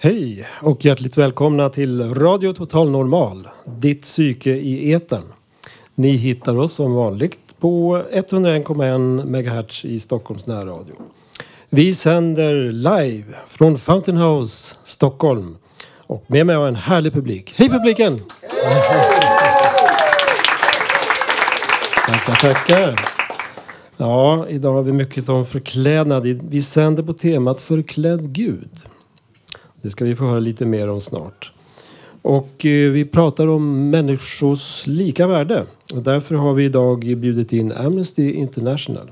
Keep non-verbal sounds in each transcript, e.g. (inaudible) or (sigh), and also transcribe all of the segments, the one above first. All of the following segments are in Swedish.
Hej och hjärtligt välkomna till Radio Total Normal, ditt psyke i etern. Ni hittar oss som vanligt på 101,1 MHz i Stockholms närradio. Vi sänder live från Fountain House, Stockholm. Och med mig har jag en härlig publik. Hej publiken! Tackar, tackar. Ja, idag har vi mycket om förklädnad. Vi sänder på temat Förklädd Gud. Det ska vi få höra lite mer om snart. Och eh, vi pratar om människors lika värde. Och därför har vi idag bjudit in Amnesty International.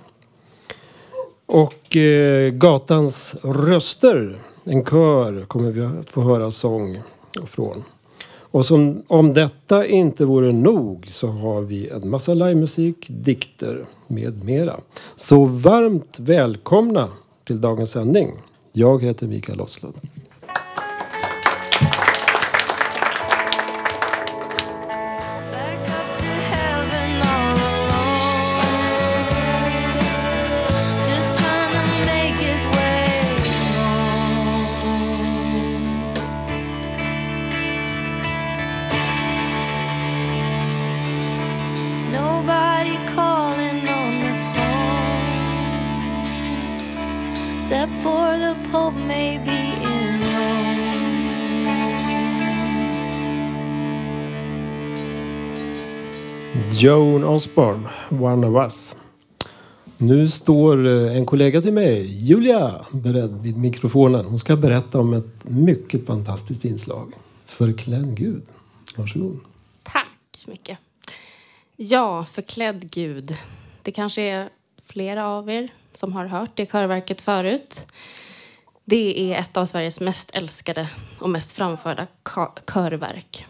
Och eh, Gatans röster, en kör, kommer vi att få höra sång från. Och som om detta inte vore nog så har vi en massa livemusik, dikter med mera. Så varmt välkomna till dagens sändning. Jag heter Mikael Oslund. Joan Osborne, One of Us. Nu står eh, en kollega till mig, Julia, beredd vid mikrofonen. Hon ska berätta om ett mycket fantastiskt inslag. Förklädd Gud. Varsågod. Tack mycket. Ja, förklädd Gud. Det kanske är flera av er som har hört det körverket förut. Det är ett av Sveriges mest älskade och mest framförda körverk.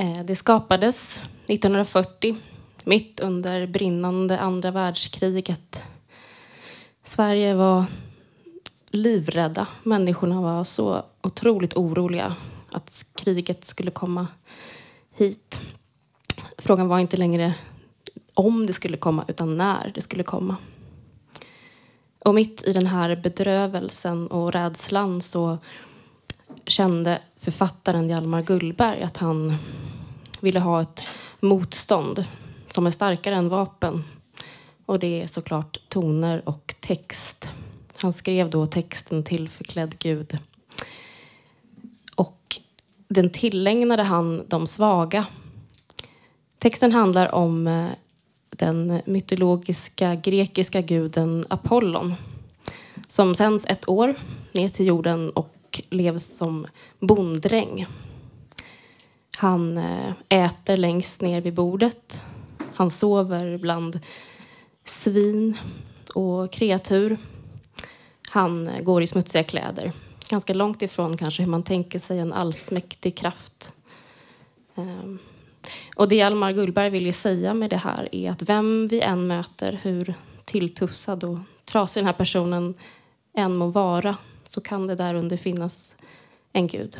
Eh, det skapades 1940, mitt under brinnande andra världskriget. Sverige var livrädda. Människorna var så otroligt oroliga att kriget skulle komma hit. Frågan var inte längre om det skulle komma, utan när det skulle komma. Och mitt i den här bedrövelsen och rädslan så kände författaren Hjalmar Gullberg att han ville ha ett motstånd som är starkare än vapen. Och det är såklart toner och text. Han skrev då texten till Förklädd Gud. Och den tillägnade han de svaga. Texten handlar om eh, den mytologiska grekiska guden Apollon som sänds ett år ner till jorden och och lever som bonddräng. Han eh, äter längst ner vid bordet. Han sover bland svin och kreatur. Han eh, går i smutsiga kläder. Ganska långt ifrån kanske hur man tänker sig en allsmäktig kraft. Ehm, och det Almar Gullberg vill ju säga med det här är att vem vi än möter, hur tilltussad och trasig den här personen än må vara, så kan det där under finnas en gud.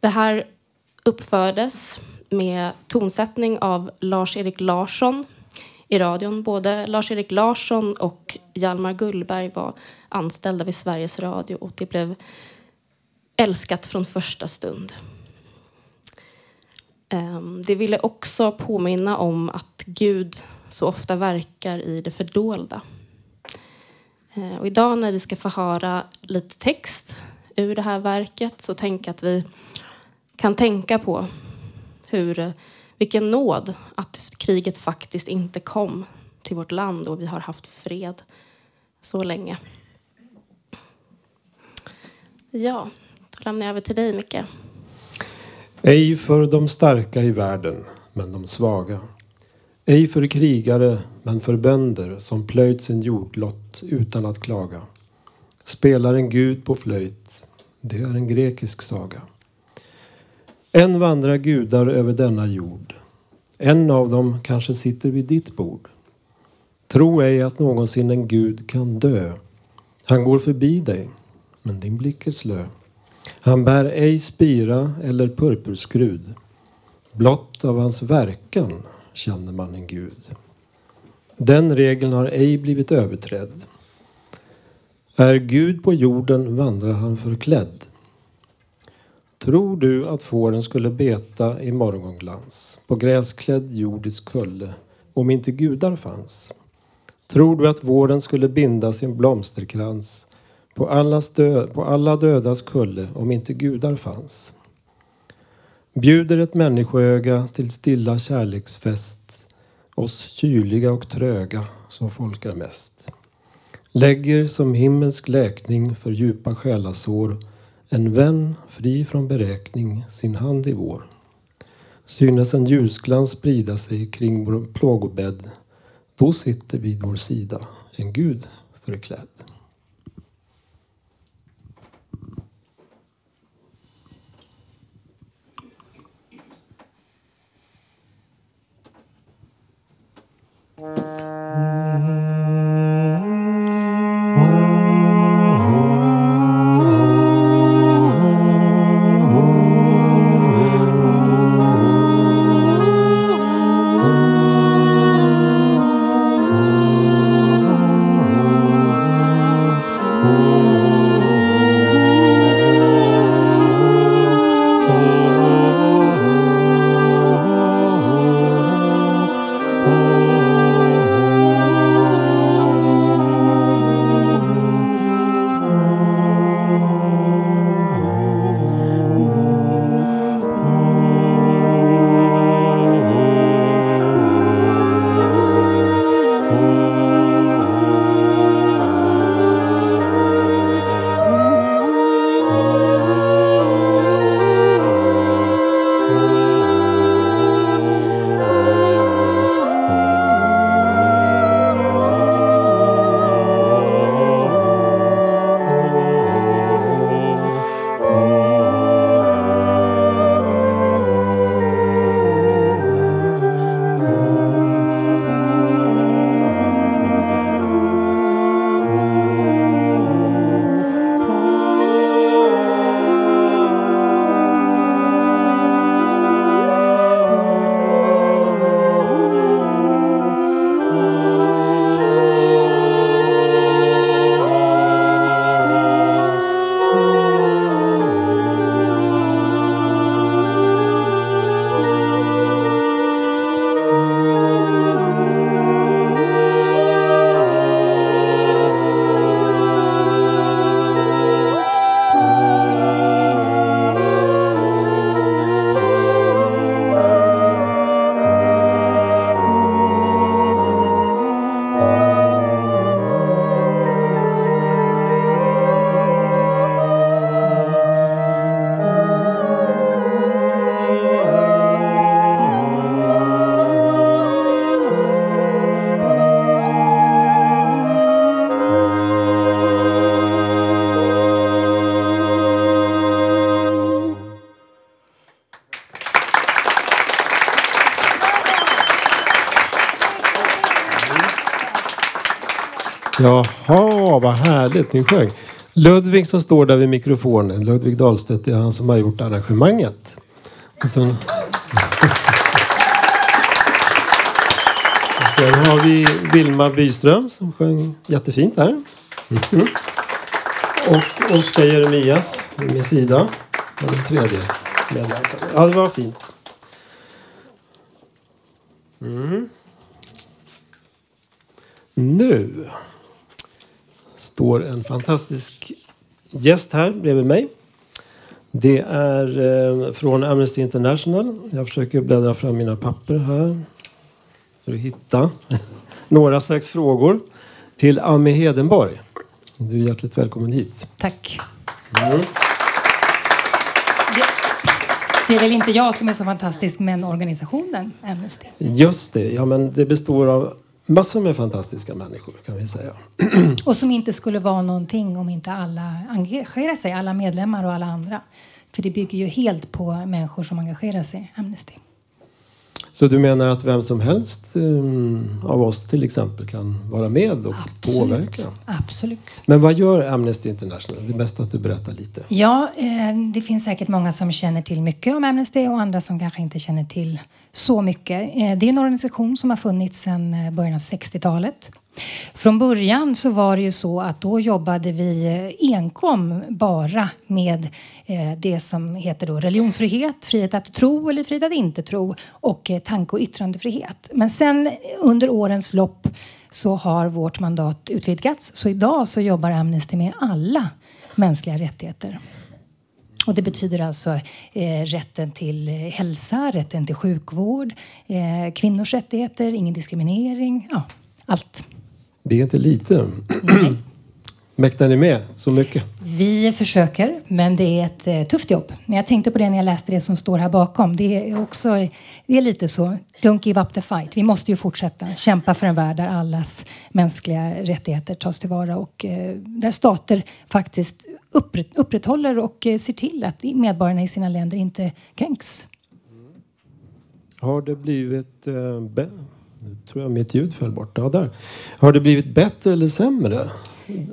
Det här uppfördes med tonsättning av Lars-Erik Larsson i radion. Både Lars-Erik Larsson och Hjalmar Gullberg var anställda vid Sveriges Radio och det blev älskat från första stund. Ehm, det ville också påminna om att Gud så ofta verkar i det fördolda. Eh, och idag när vi ska få höra lite text ur det här verket så tänker jag att vi kan tänka på hur, vilken nåd att kriget faktiskt inte kom till vårt land och vi har haft fred så länge. Ja, då lämnar jag över till dig Micke. Ej för de starka i världen, men de svaga. Ej för krigare, men för bönder som plöjt sin jordlott utan att klaga. Spelar en gud på flöjt, Det är en grekisk saga. En vandrar gudar över denna jord. En av dem kanske sitter vid ditt bord. Tro ej att någonsin en gud kan dö. Han går förbi dig, men din blick är slö. Han bär ej spira eller purpurskrud. Blott av hans verkan känner man en gud. Den regeln har ej blivit överträdd. Är Gud på jorden vandrar han förklädd. Tror du att fåren skulle beta i morgonglans på gräsklädd jordisk kulle om inte gudar fanns? Tror du att våren skulle binda sin blomsterkrans på, allas dö på alla dödas kulle om inte gudar fanns? Bjuder ett människoöga till stilla kärleksfest oss kyliga och tröga som folk är mest. Lägger som himmelsk läkning för djupa själasår en vän fri från beräkning sin hand i vår. Synes en ljusglans sprida sig kring vår plågobädd. Då sitter vid vår sida en Gud förklädd. Mm-hmm. Vad härligt ni sjöng. Ludvig som står där vid mikrofonen, Ludvig Dahlstedt, det är han som har gjort arrangemanget. Och sen, och sen har vi Vilma Byström som sjöng jättefint här. Mm. Och Oskar Jeremias vid min sida. Den tredje medverkande. Ja, det var fint. Mm. Nu står en fantastisk gäst här bredvid mig. Det är eh, från Amnesty International. Jag försöker bläddra fram mina papper här för att hitta (laughs) några slags frågor till Ami Hedenborg. Du är hjärtligt välkommen hit. Tack. Det, det är väl inte jag som är så fantastisk, men organisationen Amnesty. Just det, ja men det består av massor med fantastiska människor kan vi säga. (clears throat) Och som inte skulle vara någonting om inte alla engagerar sig, alla medlemmar och alla andra. För det bygger ju helt på människor som engagerar sig Amnesty. Så du menar att vem som helst eh, av oss till exempel kan vara med och påverka? Absolut. Men vad gör Amnesty International? Det är bäst att du berättar lite. Ja, eh, det finns säkert många som känner till mycket om Amnesty och andra som kanske inte känner till så mycket. Eh, det är en organisation som har funnits sedan eh, början av 60-talet. Från början så var det ju så att då jobbade vi eh, enkom bara med det som heter då religionsfrihet, frihet att tro eller frihet att inte tro och tanke och yttrandefrihet. Men sen under årens lopp så har vårt mandat utvidgats. Så idag så jobbar Amnesty med alla mänskliga rättigheter. Och det betyder alltså eh, rätten till eh, hälsa, rätten till sjukvård, eh, kvinnors rättigheter, ingen diskriminering, ja, allt. Det är inte lite. Mäktar ni med så mycket? Vi försöker, men det är ett eh, tufft jobb. Men jag tänkte på det när jag läste det som står här bakom. Det är också det är lite så. Don't give up the fight. Vi måste ju fortsätta kämpa för en värld där allas mänskliga rättigheter tas tillvara och eh, där stater faktiskt upprätt, upprätthåller och eh, ser till att medborgarna i sina länder inte kränks. Har det blivit... Eh, nu tror jag mitt ljud föll bort. Ja, där. Har det blivit bättre eller sämre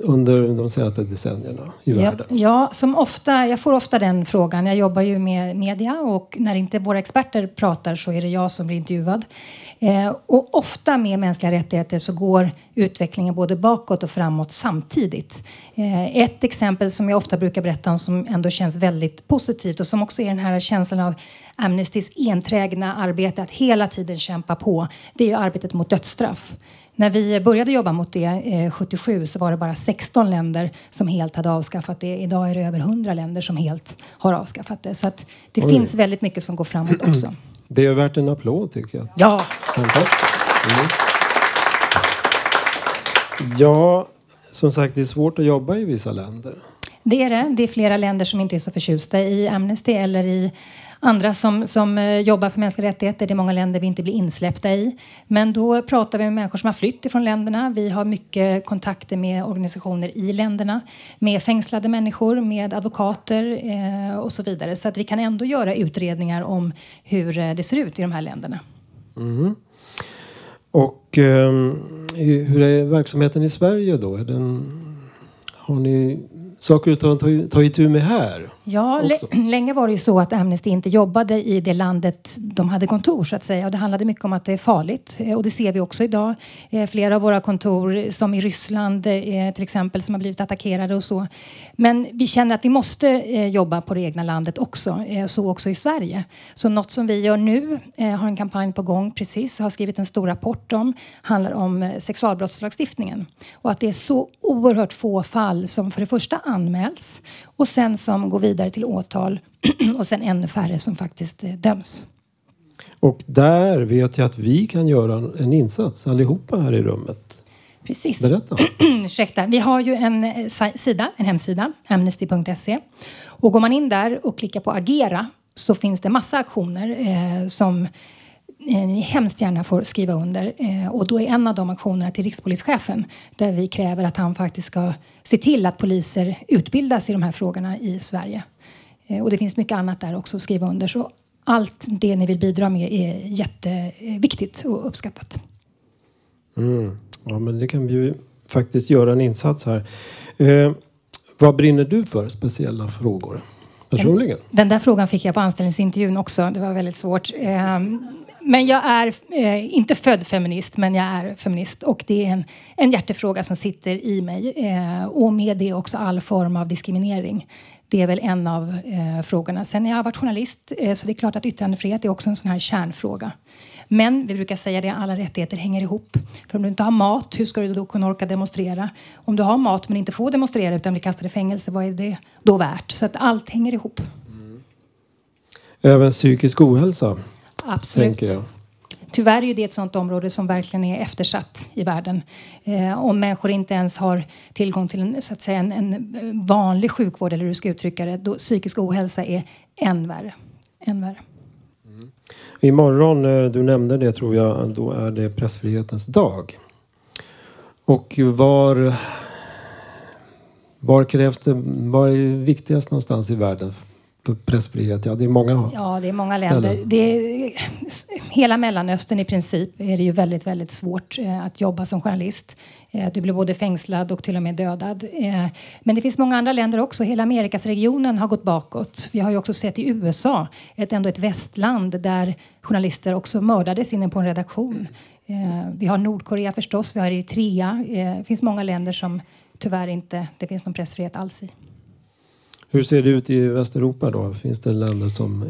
under de senaste decennierna i Ja, världen? ja, som ofta, jag får ofta den frågan. Jag jobbar ju med media och när inte våra experter pratar så är det jag som blir intervjuad. Eh, och ofta med mänskliga rättigheter så går utvecklingen både bakåt och framåt samtidigt. Eh, ett exempel som jag ofta brukar berätta om som ändå känns väldigt positivt och som också är den här känslan av Amnestys enträgna arbete att hela tiden kämpa på. Det är ju arbetet mot dödsstraff. När vi började jobba mot det eh, 77 så var det bara 16 länder som helt hade avskaffat det. Idag är det över 100 länder som helt har avskaffat det. Så att det Oj. finns väldigt mycket som går framåt också. (clears throat) Det är värt en applåd tycker jag. Ja. Mm. Ja, som sagt det är svårt att jobba i vissa länder. det är det. Det är flera länder som inte är så förtjusta i Amnesty eller i andra som, som eh, jobbar för mänskliga rättigheter. Det är många länder vi inte blir insläppta i. Men då pratar vi med människor som har flytt ifrån länderna. Vi har mycket kontakter med organisationer i länderna, med fängslade människor, med advokater eh, och så vidare. Så att vi kan ändå göra utredningar om hur eh, det ser ut i de här länderna. Mm-hmm. Och ehm, hur är verksamheten i Sverige då? Är den, har ni saker att ta, itu med här? Ja, (clears throat) länge var det ju så att Amnesty inte jobbade i det landet de hade kontor så att säga. Och det handlade mycket om att det är farligt. Eh, Och det ser vi också idag. Eh, Flera av våra kontor, som i Ryssland eh, till exempel, som har blivit attackerade och så. Men vi känner att vi måste jobba på det egna landet också. Så också i Sverige. Så något som vi gör nu, har en kampanj på gång precis, har skrivit en stor rapport om, handlar om sexualbrottslagstiftningen. Och att det är så oerhört få fall som för det första anmäls och sen som går vidare till åtal (clears throat) och sen ännu färre som faktiskt eh, döms. Och där vet jag att vi kan göra en insats allihopa här i rummet. Precis. Berätta. (clears throat) Ursäkta. Vi har ju en eh, si- sida, en hemsida, amnesty.se. Och går man in där och klickar på agera så finns det massa aktioner eh, som ni hemskt gärna får skriva under. Eh, och då är en av de aktionerna till rikspolischefen där vi kräver att han faktiskt ska se till att poliser utbildas i de här frågorna i Sverige. Eh, och det finns mycket annat där också att skriva under. Så allt det ni vill bidra med är jätteviktigt och uppskattat. Mm. Ja, men det kan vi ju faktiskt göra en insats här. Eh, vad brinner du för speciella frågor? Personligen? Den där frågan fick jag på anställningsintervjun också. Det var väldigt svårt. Men jag är eh, inte född feminist, men jag är feminist. Och det är en, en hjärtefråga som sitter i mig. Eh, Och med det också all form av diskriminering. Det är väl en av eh, frågorna. Sen har jag varit journalist, eh, så det är klart att yttrandefrihet är också en sån här kärnfråga. Men vi brukar säga det, alla rättigheter hänger ihop. För om du inte har mat, hur ska du då kunna orka demonstrera? Om du har mat men inte får demonstrera utan blir kastad i fängelse, vad är det då värt? Så att allt hänger ihop. Mm. Även psykisk ohälsa, Absolut. Tyvärr är det ett sånt område som verkligen är eftersatt i världen. Eh, om människor inte ens har tillgång till en, så att säga, en, en vanlig sjukvård, eller hur du ska uttrycka det, då psykisk ohälsa är än värre. Än värre. Imorgon, eh, du nämnde det tror jag, då är det pressfrihetens dag. Och var, var krävs det, var är viktigast någonstans i världen pressfrihet? Ja, det är många. Ja, det är många länder. Ställen. Det är, hela Mellanöstern i princip är det ju väldigt, väldigt svårt eh, att jobba som journalist. Eh, du blir både fängslad och till och med dödad. Eh, men det finns många andra länder också. Hela Amerikasregionen har gått bakåt. Vi har ju också sett i USA, ett, ändå ett västland där journalister också mördades inne på en redaktion. Vi har Nordkorea förstås, vi har Eritrea. Det finns många länder som tyvärr inte det finns någon pressfrihet alls i. Hur ser det ut i Västeuropa då? Finns det länder som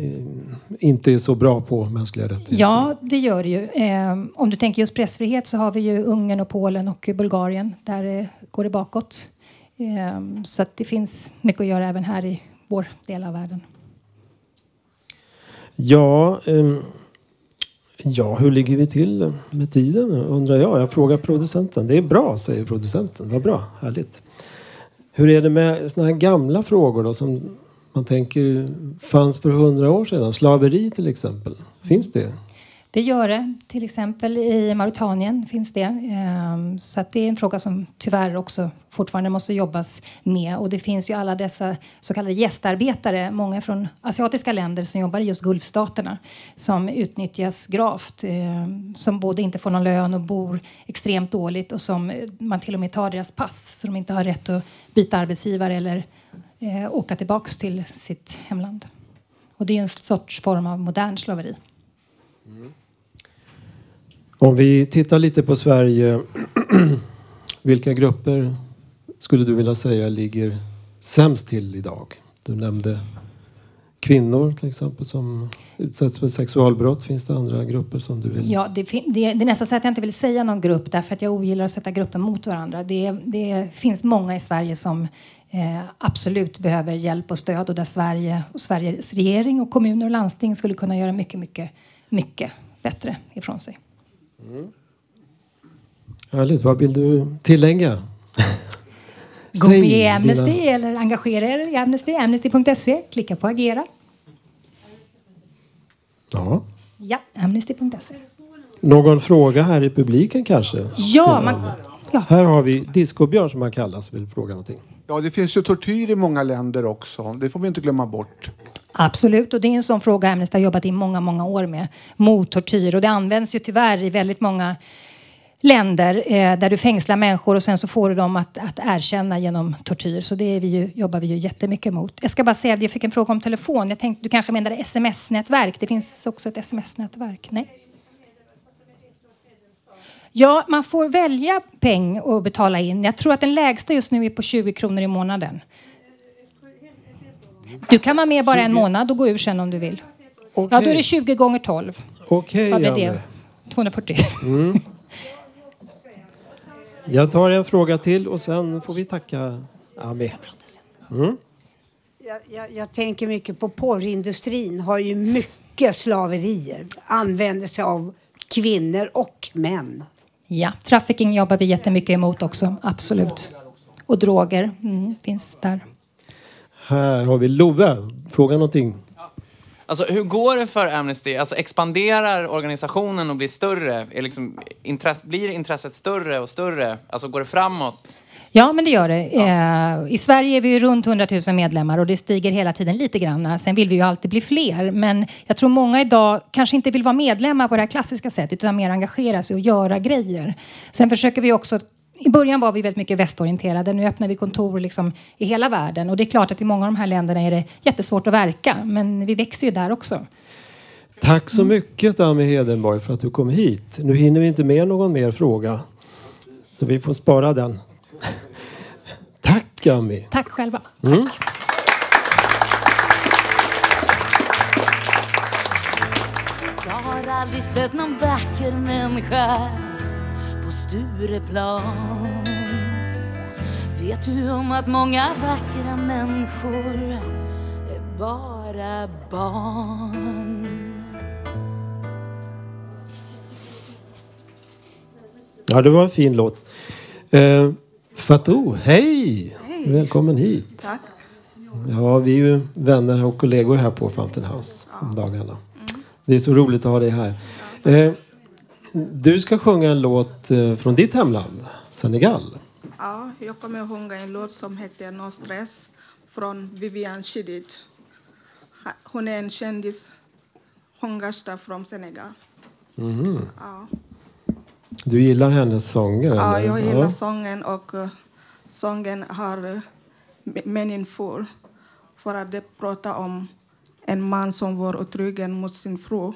inte är så bra på mänskliga rättigheter? Ja, det gör det ju. Eh, om du tänker just pressfrihet så har vi ju Ungern och Polen och Bulgarien. Där eh, går det bakåt. Eh, så det finns mycket att göra även här i vår del av världen. Ja, ehm, ja, hur ligger vi till med tiden undrar jag. Jag frågar producenten. Det är bra, säger producenten. Vad bra, härligt. Hur är det med såna här gamla frågor då som man tänker fanns för hundra år sedan? Slaveri till exempel. Finns det? Det gör det. Till exempel i Mauritanien finns det. Ehm, så att det är en fråga som tyvärr också fortfarande måste jobbas med. Och det finns ju alla dessa så kallade gästarbetare, många från asiatiska länder som jobbar i just Gulfstaterna, som utnyttjas gravt. Ehm, som både inte får någon lön och bor extremt dåligt och som eh, man till och med tar deras pass så de inte har rätt att byta arbetsgivare eller eh, åka tillbaks till sitt hemland. Och det är en sorts form av modern slaveri. Mm. Om vi tittar lite på Sverige. (clears throat) Vilka grupper skulle du vilja säga ligger sämst till idag? Du nämnde kvinnor till exempel som utsätts för sexualbrott. Finns det andra grupper som du vill? Ja, det, det, det är nästan så att jag inte vill säga någon grupp därför att jag ogillar att sätta grupper mot varandra. Det, det finns många i Sverige som eh, absolut behöver hjälp och stöd och där Sverige och Sveriges regering och kommuner och landsting skulle kunna göra mycket, mycket, mycket bättre ifrån sig. Härligt. Vad vill du tillägga? (laughs) Gå med i Amnesty dina- eller engagera er i Amnesty, amnesty.se. Klicka på agera. Ja. Ja, amnesty.se. Någon fråga här i publiken kanske? Ja, man, ja, Här har vi Discobjörn som han kallas vill fråga någonting. Ja, det finns ju tortyr i många länder också. Det får vi inte glömma bort. Absolut, och det är en sån fråga Amnesty har jobbat i många, många år med. Mot tortyr. Och det används ju tyvärr i väldigt många länder eh, där du fängslar människor och sen så får du dem att, att erkänna genom tortyr. Så det är vi ju, jobbar vi ju jättemycket mot. Jag ska bara säga att jag fick en fråga om telefon. Jag tänkte, du kanske menade sms-nätverk. Det finns också ett sms-nätverk. Nej? Ja, man får välja peng och betala in. Jag tror att den lägsta just nu är på 20 kronor i månaden. Du kan vara med bara en månad och gå ur sen om du vill. Ja, då är det 20 gånger 12. Okej, Vad blir Janne. det? 240. Jag tar en fråga till och sen får vi tacka Ami. Jag, jag, jag tänker mycket på porrindustrin har ju mycket slaverier. Använder sig av kvinnor och män. Ja, trafficking jobbar vi jättemycket emot också. Absolut. Och droger mm, finns där. Här har vi Love. Fråga någonting. Alltså hur går det för Amnesty? Alltså expanderar organisationen och blir större? Är liksom, intress- blir intresset större och större? Alltså går det framåt? Ja, men det gör det. Eh, I Sverige är vi ju runt 100 000 medlemmar och det stiger hela tiden lite grann. Sen vill vi ju alltid bli fler. Men jag tror många idag kanske inte vill vara medlemmar på det här klassiska sättet utan mer engagera sig och göra grejer. Sen försöker vi också i början var vi väldigt mycket västorienterade. Nu öppnar vi kontor liksom i hela världen. Och det är klart att i många av de här länderna är det jättesvårt att verka. Men vi växer ju där också. Tack så mycket Ami Hedenborg för att du kom hit. Nu hinner vi inte med någon mer fråga. Så vi får spara den. (laughs) Tack Ami. Tack själva. Jag har aldrig sett någon vacker människa på Stureplan Vet du om att många vackra människor är bara barn Ja, det var en fin låt. Eh, Fatou, hej! Välkommen hit. Tack. Ja, vi är ju vänner och kollegor här på Fountain House om dagarna. Det är så roligt att ha dig här. Eh, du ska sjunga en låt eh, från ditt hemland, Senegal. Ja, jag kommer att sjunga en låt som heter No stress från Vivian Chidid. Hon är en kändis sångerska från Senegal. Mhm. Ja. Du gillar hennes sånger? Ja, jag gillar Ja. sången och uh, sången har uh, meningsfull. För att det pratar om en man som var otrogen mot sin fru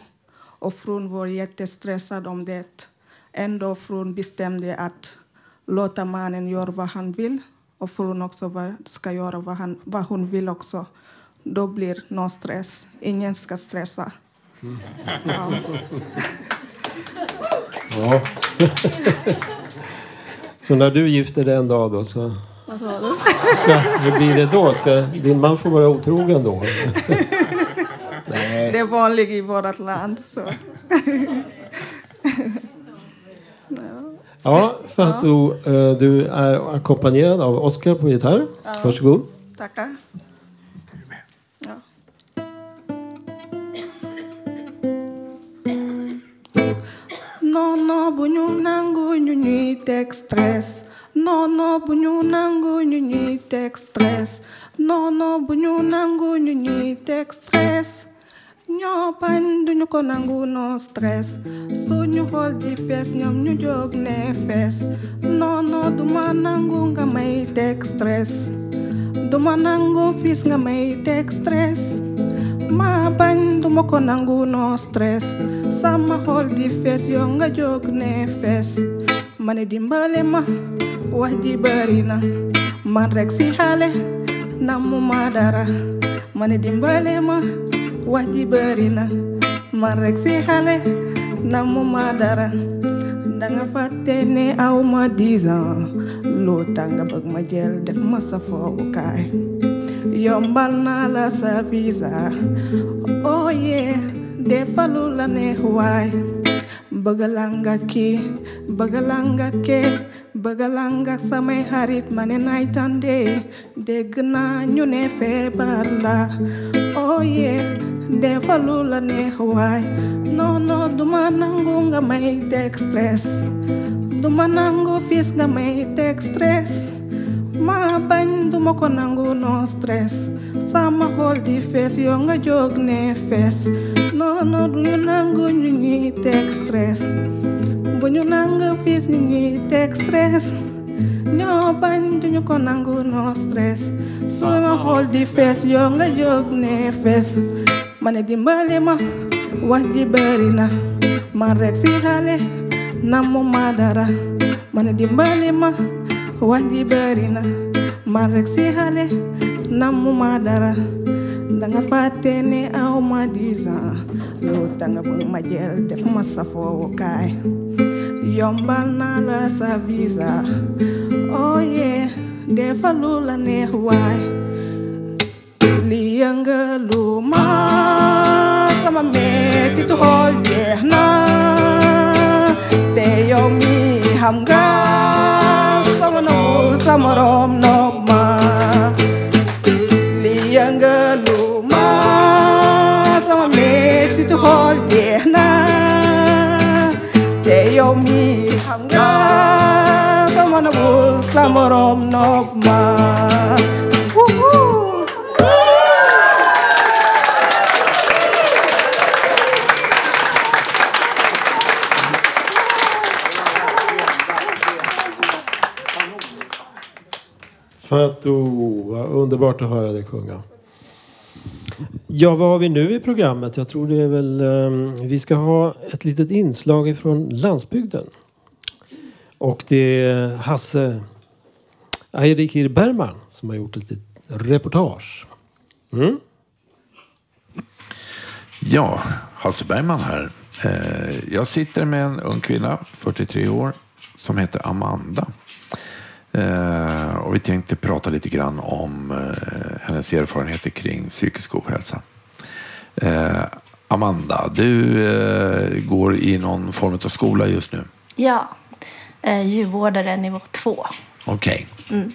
och frun var jättestressad om det. Ändå frun bestämde att låta mannen göra vad han vill och frun också ska göra vad, han, vad hon vill också. Då blir no stress. Ingen ska stressa. Ja. Ja. så när du gifter dig en dag då så... Vad sa du? Ska, hur blir det då? Ska din man få vara otrogen då? Det är vanligt i vårt land. Så. Ja, Fatou, eh, du är ackompanjerad av Oskar på gitarr. Ja. Varsågod. Tackar. Ja. No, no, bu ñu nangu ñuy teg stress. No, no, bu ñu nangu ñuy teg stress. No, no, bu ñu nangu ñuy teg stress. Bañ duñu ko nangu no stress. Suñu xol di fees ñoom ñu jóg ne fees non duma nangu nga may teg stress. Duma nangu fiis nga may teg stress. Ma bañ duma ko nangu no stress. Sama xol di fees yow nga jóg ne fees ma ne dimbale ma wax ji bari na. Man rek si xale namu ma dara. Dimbale ma wax ji bari na man rek si xale namu ma dara danga fàtte ne aw ma dix ans loo ma jël def ma sa yombal naa la sa visa oh yeah defalu la neex waay bëgg la nga kii bëgg la nga kee bëgg la nga samay xarit ma ne day dégg naa ñu ne feebar la oh yeah defalu la neex waay non non duma nangu nga may teg stress. Duma nangu fiis nga may teg stress. Ma bañ duma ko nangu no stress. Sama xol di fees yow nga jóg ne fees non non duñu nangu ñu ñuy stress. Bu ñu nangu fiis ñu ñuy stress. Ñoo bañ duñu ko no stress. Sama xol di fees yow nga jóg ne fees manedi mbali ma waji berina. Mareksi hale namu madara. Manedi mbali ma waji berina. Mareksi hale namu madara. Danga fatene aw ma disa lo tanga bu ma jël def ma safoo kaay yombal naa la sa visa. Oh yeah defalu la neex liangelo ma sama me ti to hol ye na te yo mi hamga sama no sama rom no ma. Sama me ti to hol ye na te yo mi hamga sama no sama rom no ma. Underbart att höra dig sjunga. Ja, vad har vi nu i programmet? Jag tror det är väl... ehm, vi ska ha ett litet inslag ifrån landsbygden. Och det är Hasse Eirikir Bergman som har gjort ett litet reportage. Mm? Ja, Hasse Bergman här. Eh, Jag sitter med en ung kvinna, 43 år, som heter Amanda. Eh, Och vi tänkte prata lite grann om eh, hennes erfarenheter kring psykisk ohälsa. Eh, Amanda, du eh, går i någon form av skola just nu. Ja, eh, djurvårdare nivå två. Okej. Mm.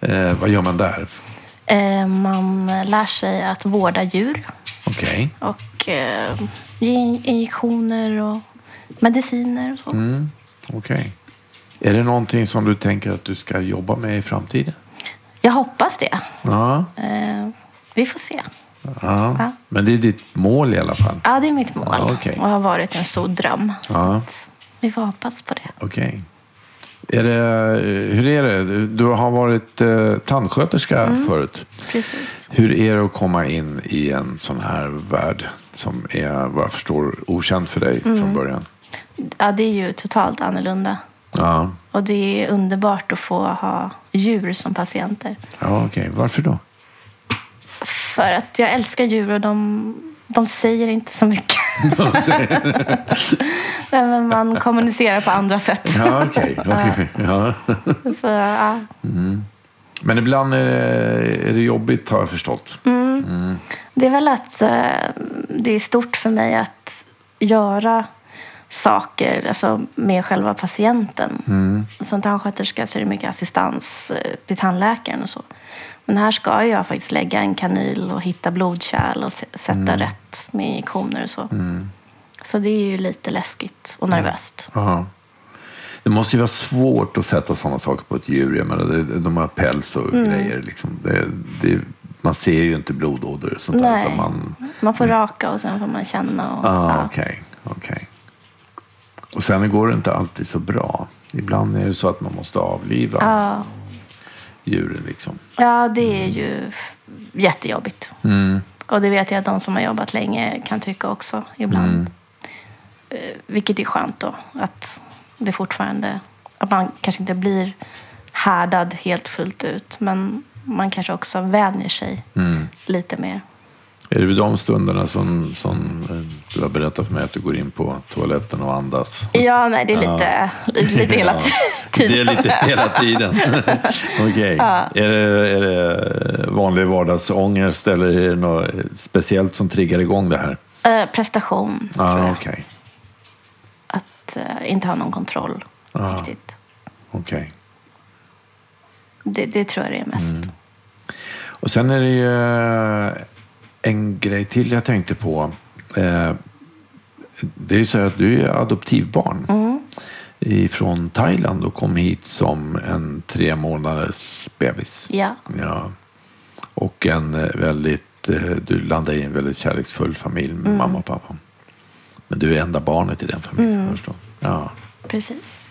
Eh, vad gör man där? Eh, man lär sig att vårda djur. Okej. och eh, ge injektioner och mediciner och så. Mm. Okej. Är det någonting som du tänker att du ska jobba med i framtiden? Jag hoppas det. Ja. Eh, vi får se. ja. Ja. Men det är ditt mål i alla fall? Ja, det är mitt mål Ja, okej. och har varit en stor dröm. Så Ja. vi får hoppas på det. Okej. Är det, hur är det? Du- har varit eh, tandsköterska Mm. förut. Precis. Hur är det att komma in i en sån här värld som är, vad jag förstår, okänd för dig från Mm. början? Ja, det är ju totalt annorlunda. Ja, Och det är underbart att få ha djur som patienter. ja okej. Varför då? För att jag älskar djur och de, de säger inte så mycket. (laughs) (laughs) Nej, men man kommunicerar på andra sätt. Ja, okej. (laughs) okej. Ja. Så, ja. Mm. Men ibland är det, är det jobbigt har jag förstått. Mm. Mm. Det är väl att eh, det är stort för mig att göra saker alltså, med själva patienten. Mm. Som tandsköterska så är det mycket assistans eh, till tandläkaren och så. Men här ska jag faktiskt lägga en kanyl och hitta blodkärl och sätta Mm. rätt med injektioner och så. Mm. Så det är ju lite läskigt och nervöst. Ja. Det måste ju vara svårt att sätta sådana saker på ett djur. Jag menar, de har päls och Mm. grejer. Liksom. Det, det, man ser ju inte blodådror och sånt där. Nej. Utan man, Man får raka och sen får man känna. Och, ah, ja. okej, okej. Och sen går det inte alltid så bra. Ibland är det så att man måste avliva Ja. djuren. Liksom. ja, det är ju jättejobbigt. Mm. Och det vet jag att de som har jobbat länge kan tycka också ibland. Mm. Eh, Vilket är skönt då. Att det fortfarande... Att man kanske inte blir härdad helt fullt ut. Men man kanske också vänjer sig Mm. lite mer. Är det vid de stunderna som, som eh, du har berättat för mig att du går in på toaletten och andas? Ja, nej, det är lite, lite hela (laughs) Ja, tiden. Det är lite hela tiden. (laughs) Okej. Ja. Är, det, är det vanlig vardagsångest eller är det något speciellt som triggar igång det här? Eh, prestation, tror Ja, jag. okej. Att eh, inte ha någon kontroll Ja. riktigt. Okej. Det, det tror jag det är mest. Mm. Och sen är det ju en grej till jag tänkte på. Eh, Det är ju så här att du är adoptivbarn Mm. från Thailand och kom hit som en tre månaders bebis. Ja. Ja. Och en eh, väldigt, eh, du landade i en väldigt kärleksfull familj med Mm. mamma och pappa. Men du är enda barnet i den familjen. Mm. Ja. Precis.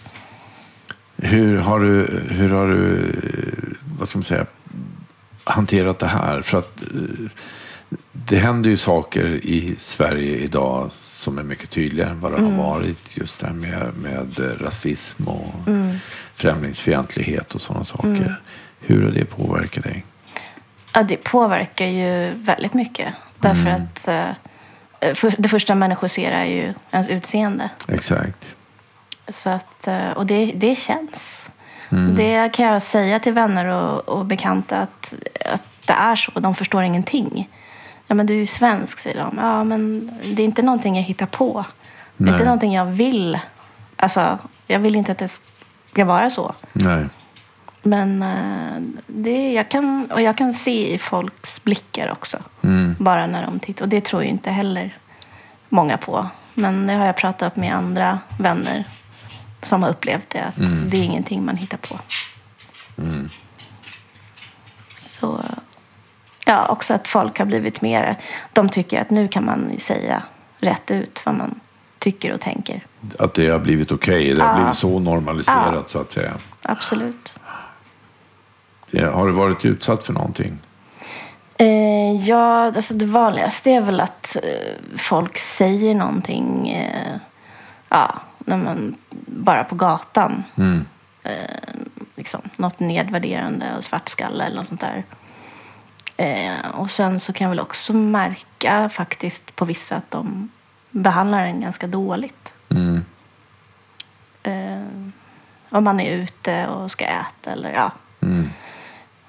Hur har du, hur har du eh, vad ska man säga, hanterat det här? För att det händer ju saker i Sverige idag som är mycket tydligare än vad det Mm. har varit. Just det här med, med rasism och Mm. främlingsfientlighet och sådana saker. Mm. Hur har det påverkat dig? Ja, det påverkar ju väldigt mycket. Därför Mm. att eh, för, det första människor ser är ju ens utseende. Exakt. Så att, eh, och det, det känns. Mm. Det kan jag säga till vänner och, och bekanta att, att det är så. De förstår ingenting. Ja, men du är ju svensk, säger de. Ja, men det är inte någonting jag hittar på. Det är Nej. inte någonting jag vill. Alltså, jag vill inte att det ska vara så. Nej. Men eh, det, jag, kan, och jag kan se i folks blickar också. Mm. Bara när de tittar. Och det tror ju inte heller många på. Men det har jag pratat med andra vänner som har upplevt det. Att Mm. det är ingenting man hittar på. Mm. Så ja, också att folk har blivit mer... De tycker att nu kan man säga rätt ut vad man tycker och tänker. Att det har blivit okej. Det har Ja. blivit så normaliserat Ja. så att säga. Absolut. Det, har du varit utsatt för någonting? Eh, ja, alltså det vanligaste är väl att eh, folk säger någonting eh, ja, när man, bara på gatan. Mm. Eh, liksom, något nedvärderande och svartskalle eller något sånt där. Eh, och sen så kan jag väl också märka faktiskt på vissa att de behandlar en ganska dåligt. Mm. Eh, om man är ute och ska äta eller ja. Mm.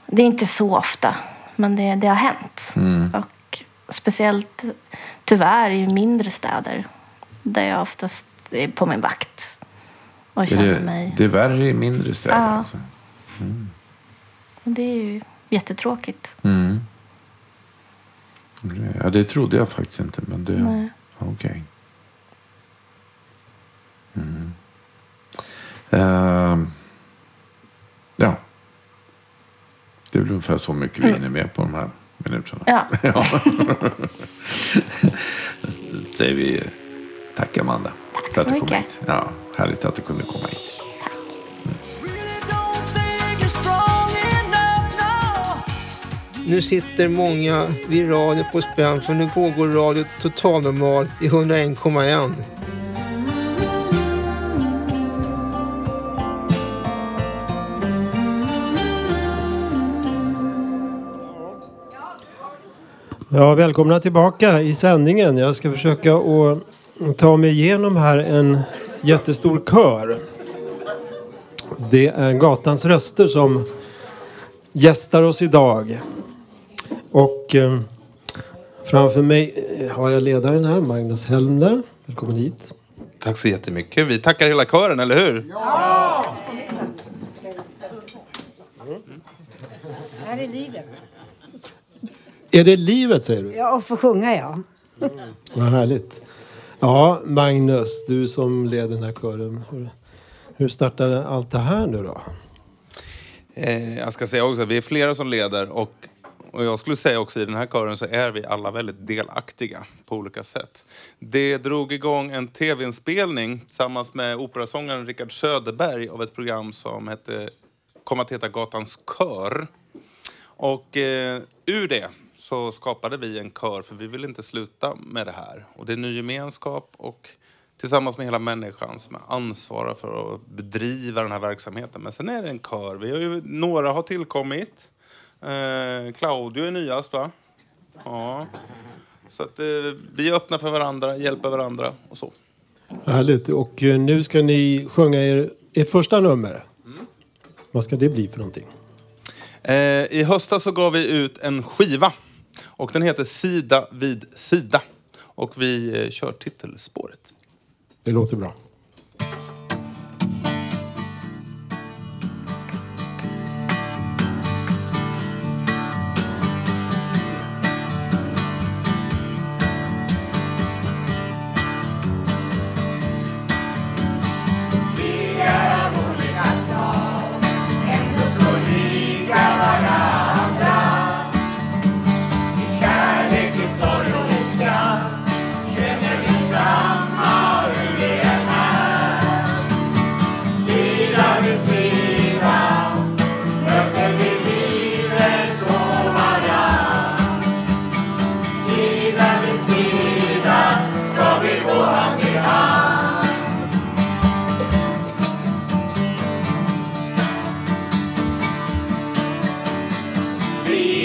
Det är inte så ofta, men det, det har hänt. Mm. Och speciellt tyvärr i mindre städer där jag oftast är på min vakt och känner det, mig... det är värre i mindre städer? Ja. Alltså. Mm. Det är ju jättetråkigt. Mm. Ja, det trodde jag faktiskt inte. Men det... Nej. Okej. Mm. Ehm, ja. Det är väl ungefär så mycket vi hinner med på de här minuterna. Ja. (laughs) ja. Då säger vi tack Amanda. för att du kom mycket. hit. Ja, härligt att du kunde komma hit. Nu sitter många vid radio på spänn för nu pågår Radio Totalnormal i 101,1. Ja, välkomna tillbaka i sändningen. Jag ska försöka att ta mig igenom här en jättestor kör. Det är Gatans röster som gästar oss idag. Och eh, framför mig har jag ledaren här, Magnus Helmner. Välkommen hit. Tack så jättemycket. Vi tackar hela kören, eller hur? Här är livet. Är det livet säger du? Ja, och få sjunga ja. Vad härligt. Ja, Magnus, du som leder den här kören. Hur, hur startade allt det här nu då? Eh, jag ska säga också att vi är flera som leder och, och jag skulle säga också i den här kören så är vi alla väldigt delaktiga på olika sätt. Det drog igång en tv-inspelning tillsammans med operasångaren Rickard Söderberg av ett program som hette, kom att heta Gatans kör. Och eh, ur det så skapade vi en kör för vi vill inte sluta med det här. Och det är ny gemenskap och tillsammans med hela människan som är ansvarar för att bedriva den här verksamheten. Men sen är det en kör. Vi har ju, några har tillkommit. Eh, Claudio är nyast va? Ja. Så att eh, vi är öppna för varandra, hjälper varandra och så. Härligt. Och eh, nu ska ni sjunga er, ert första nummer. Vad ska det bli för någonting? Eh, I höstas så gav vi ut en skiva. Och den heter Sida vid sida. Och vi eh, kör titelspåret. Det låter bra.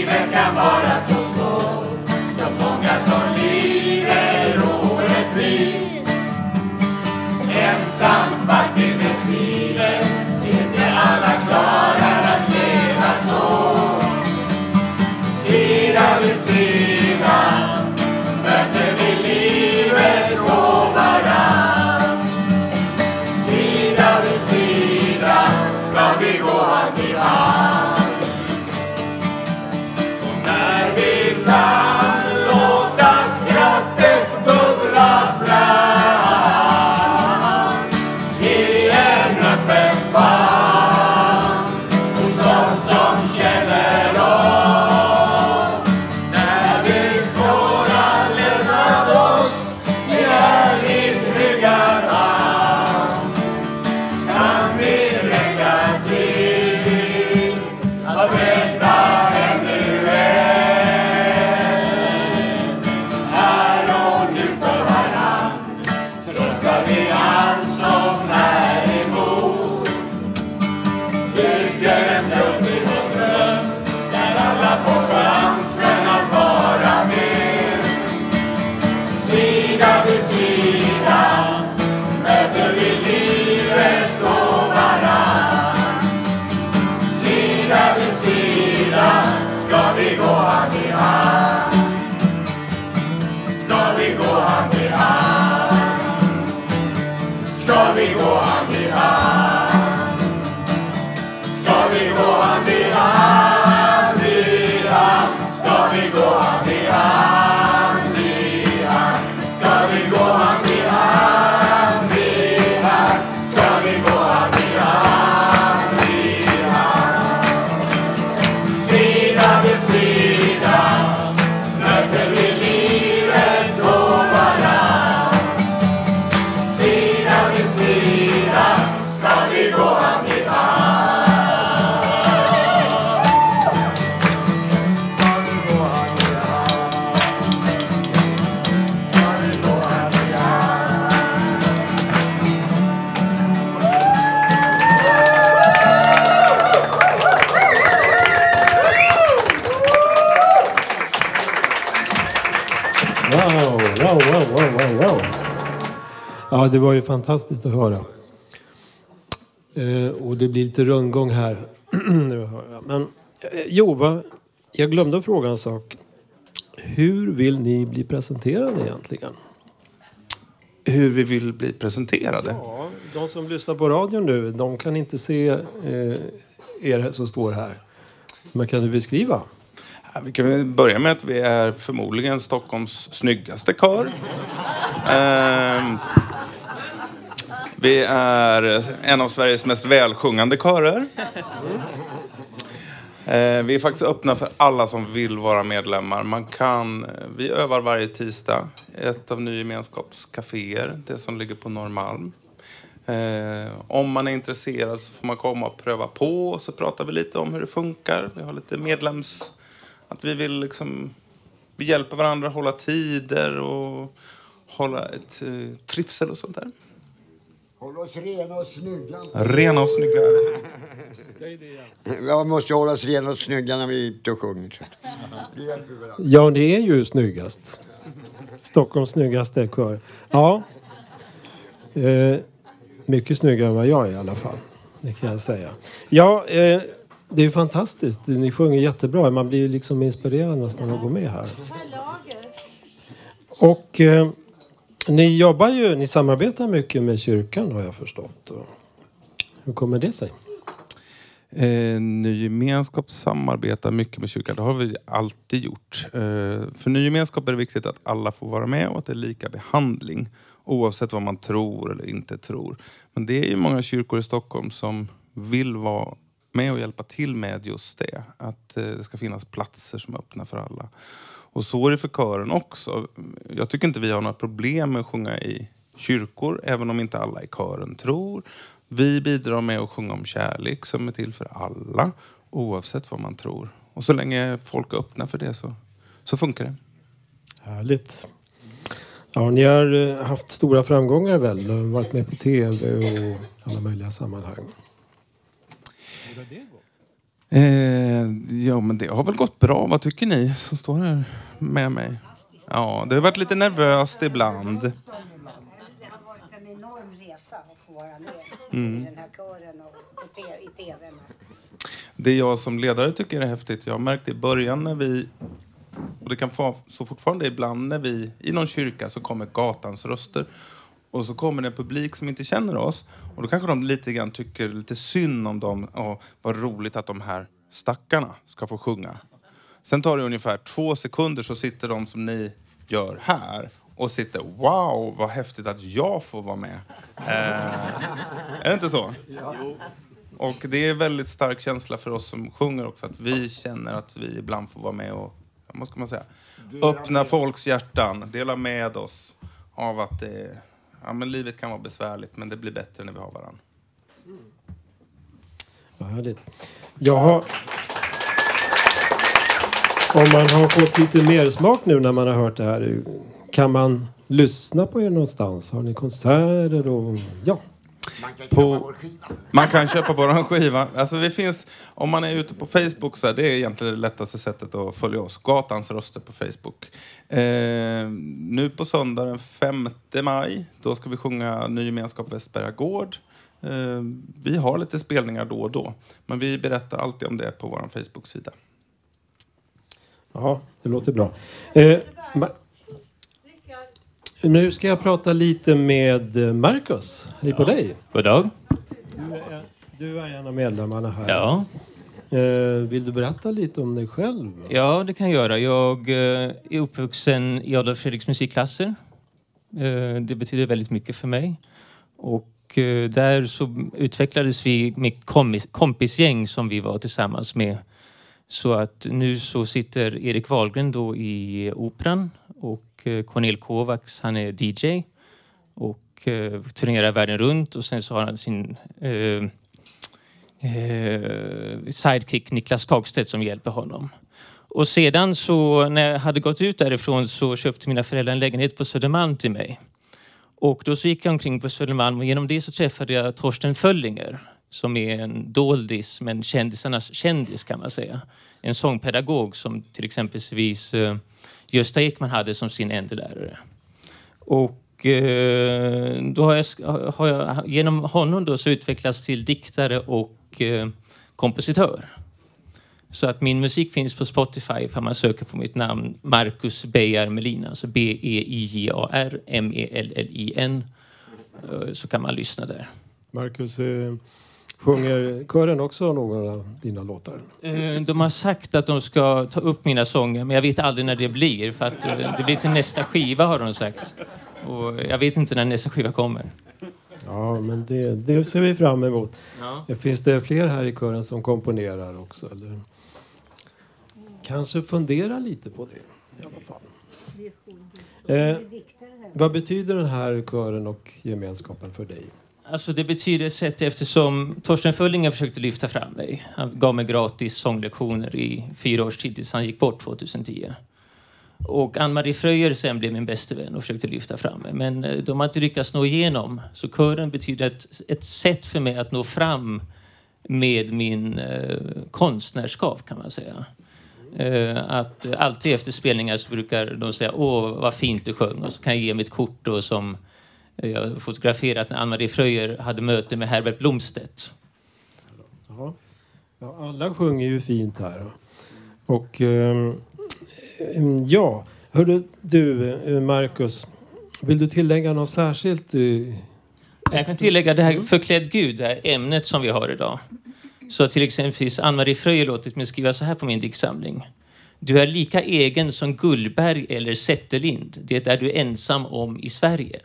Livet kan vara så Ja, det var ju fantastiskt att höra. Eh, och det blir lite rundgång här. (clears throat) Men eh, Jova, jag glömde att fråga en sak. Hur vill ni bli presenterade egentligen? Hur vi vill bli presenterade? Ja, de som lyssnar på radion nu, de kan inte se eh, er som står här. Men kan du beskriva? Ja, vi kan börja med att vi är förmodligen Stockholms snyggaste kör. (laughs) Ehm, vi är en av Sveriges mest välsjungande körer. Eh, vi är faktiskt öppna för alla som vill vara medlemmar. Man kan, eh, vi övar varje tisdag i ett av Ny gemenskapscaféer, det som ligger på Norrmalm. Eh, om man är intresserad så får man komma och pröva på och så pratar vi lite om hur det funkar. Vi har lite medlems... Att vi vill liksom... Vi hjälper varandra att hålla tider och hålla ett trivsel och sånt där. Håll oss rena och snygga. Rena och snygga. (laughs) Jag måste hålla oss rena och snygga när vi är ute och sjunger. Det hjälper. Ja, det är ju snyggast. Stockholms snyggaste kör. Ja. Eh, mycket snyggare än vad jag är i alla fall. Det kan jag säga. Ja, eh, det är fantastiskt. Ni sjunger jättebra. Man blir liksom inspirerad nästan att gå med här. Och eh, ni jobbar ju, ni samarbetar mycket med kyrkan har jag förstått. Hur kommer det sig? Eh, Ny gemenskap samarbetar mycket med kyrkan. Det har vi alltid gjort. Eh, för Ny gemenskap är det viktigt att alla får vara med och att det är lika behandling. Oavsett vad man tror eller inte tror. Men det är ju många kyrkor i Stockholm som vill vara med och hjälpa till med just det. Att eh, det ska finnas platser som är öppna för alla. Och så är det för kören också. Jag tycker inte vi har några problem med att sjunga i kyrkor, även om inte alla i kören tror. Vi bidrar med att sjunga om kärlek som är till för alla, oavsett vad man tror. Och så länge folk är öppna för det så, så funkar det. Härligt. Ja, ni har eh, haft stora framgångar väl? Varit med på tv och alla möjliga sammanhang. Eh, ja, men det har väl gått bra. Vad tycker ni som står här med mig? Ja, det har varit lite nervöst ibland. Det har varit en enorm resa att få vara med Mm. i den här kören och te- i tv. Det jag som ledare tycker är häftigt, jag märkte i början när vi, och det kan få så fortfarande ibland när vi, i någon kyrka så kommer gatans röster och så kommer det en publik som inte känner oss och då kanske de lite grann tycker lite synd om dem och vad roligt att de här stackarna ska få sjunga. Sen tar det ungefär två sekunder så sitter de som ni gör här och sitter wow vad häftigt att jag får vara med. Eh, är det inte så? Och det är en väldigt stark känsla för oss som sjunger också att vi känner att vi ibland får vara med och, vad ska man säga, Dela öppna folks hjärtan, dela med oss av att det, ja men livet kan vara besvärligt men det blir bättre när vi har varandra. Vad härligt. Jag har... Om man har fått lite mer smak nu när man har hört det här. Kan man lyssna på er någonstans? Har ni konserter och... Ja. Man kan På- köpa vår skiva. Man kan köpa våran skiva. Alltså vi finns, om man är ute på Facebook så här, det är egentligen det lättaste sättet att följa oss. Gatans röster på Facebook. Eh, nu på söndag den 5 maj, då ska vi sjunga Ny gemenskap Västberga gård. Eh, vi har lite spelningar då och då, men vi berättar alltid om det på vår Facebook-sida. Ja, det låter bra. Eh, nu ska jag prata lite med eh, Marcus. Hej på dig. God dag. Du är, du är en av medlemmarna här. Ja. Eh, vill du berätta lite om dig själv? Ja, det kan jag göra. Jag eh, är uppvuxen i Adolf Fredriks musikklasser. Det betyder väldigt mycket för mig. Och där så utvecklades vi med kompisgäng som vi var tillsammans med. Så att nu så sitter Erik Wahlgren då i Operan och eh, Cornel Kovacs, han är DJ och eh, turnerar världen runt och sen så har han sin eh, eh, sidekick Niklas Kagstedt som hjälper honom. Och sedan så när jag hade gått ut därifrån så köpte mina föräldrar en lägenhet på Södermalm till mig. Och då så gick jag omkring på Södermalm och genom det så träffade jag Torsten Föllinger som är en doldis men kändisarnas kändis kan man säga. en sångpedagog som till exempelvis eh, Gösta Ekman hade som sin enda lärare. Och eh, då har jag, har jag, genom honom då så utvecklats till diktare och eh, kompositör. Så att min musik finns på Spotify ifall man söker på mitt namn Marcus Beijar Melin, alltså B-E-I-J-A-R M-E-L-L-I-N. Eh, så kan man lyssna där. Marcus, eh, sjunger kören också någon av dina låtar? Eh, De har sagt att de ska ta upp mina sånger, men jag vet aldrig när det blir. För att eh, det blir till nästa skiva har de sagt. Och jag vet inte när nästa skiva kommer. Ja, men det, det ser vi fram emot. Ja. Finns det fler här i kören som komponerar också? Eller? Kanske fundera lite på det i alla fall. Eh, vad betyder den här kören och gemenskapen för dig? Alltså det betyder sett eftersom Torsten Föllinger försökte lyfta fram mig. Han gav mig gratis sånglektioner i fyra års tid tills han gick bort 2010. Och Ann-Marie Fröjer sen blev min bästa vän och försökte lyfta fram mig. Men eh, de har inte lyckats nå igenom. Så kören betyder ett, ett sätt för mig att nå fram med min eh, konstnärskap kan man säga. Eh, att alltid efter spelningar så brukar de säga åh vad fint du sjöng och så kan jag ge mitt kort då som jag har fotograferat när Ann-Marie Fröjer hade möte med Herbert Blomstedt. Ja. Ja, alla sjunger ju fint här. Och ehm, ehm, ja, hörde du eh, Marcus, vill du tillägga något särskilt? eh, Jag kan tillägga det här förklädd Gud, det här ämnet som vi har idag. Så till exempelvis Ann-Marie Fröjer låtit mig skriva så här på min diktsamling. Du är lika egen som Gullberg eller Zetterlind. Det är du ensam om i Sverige.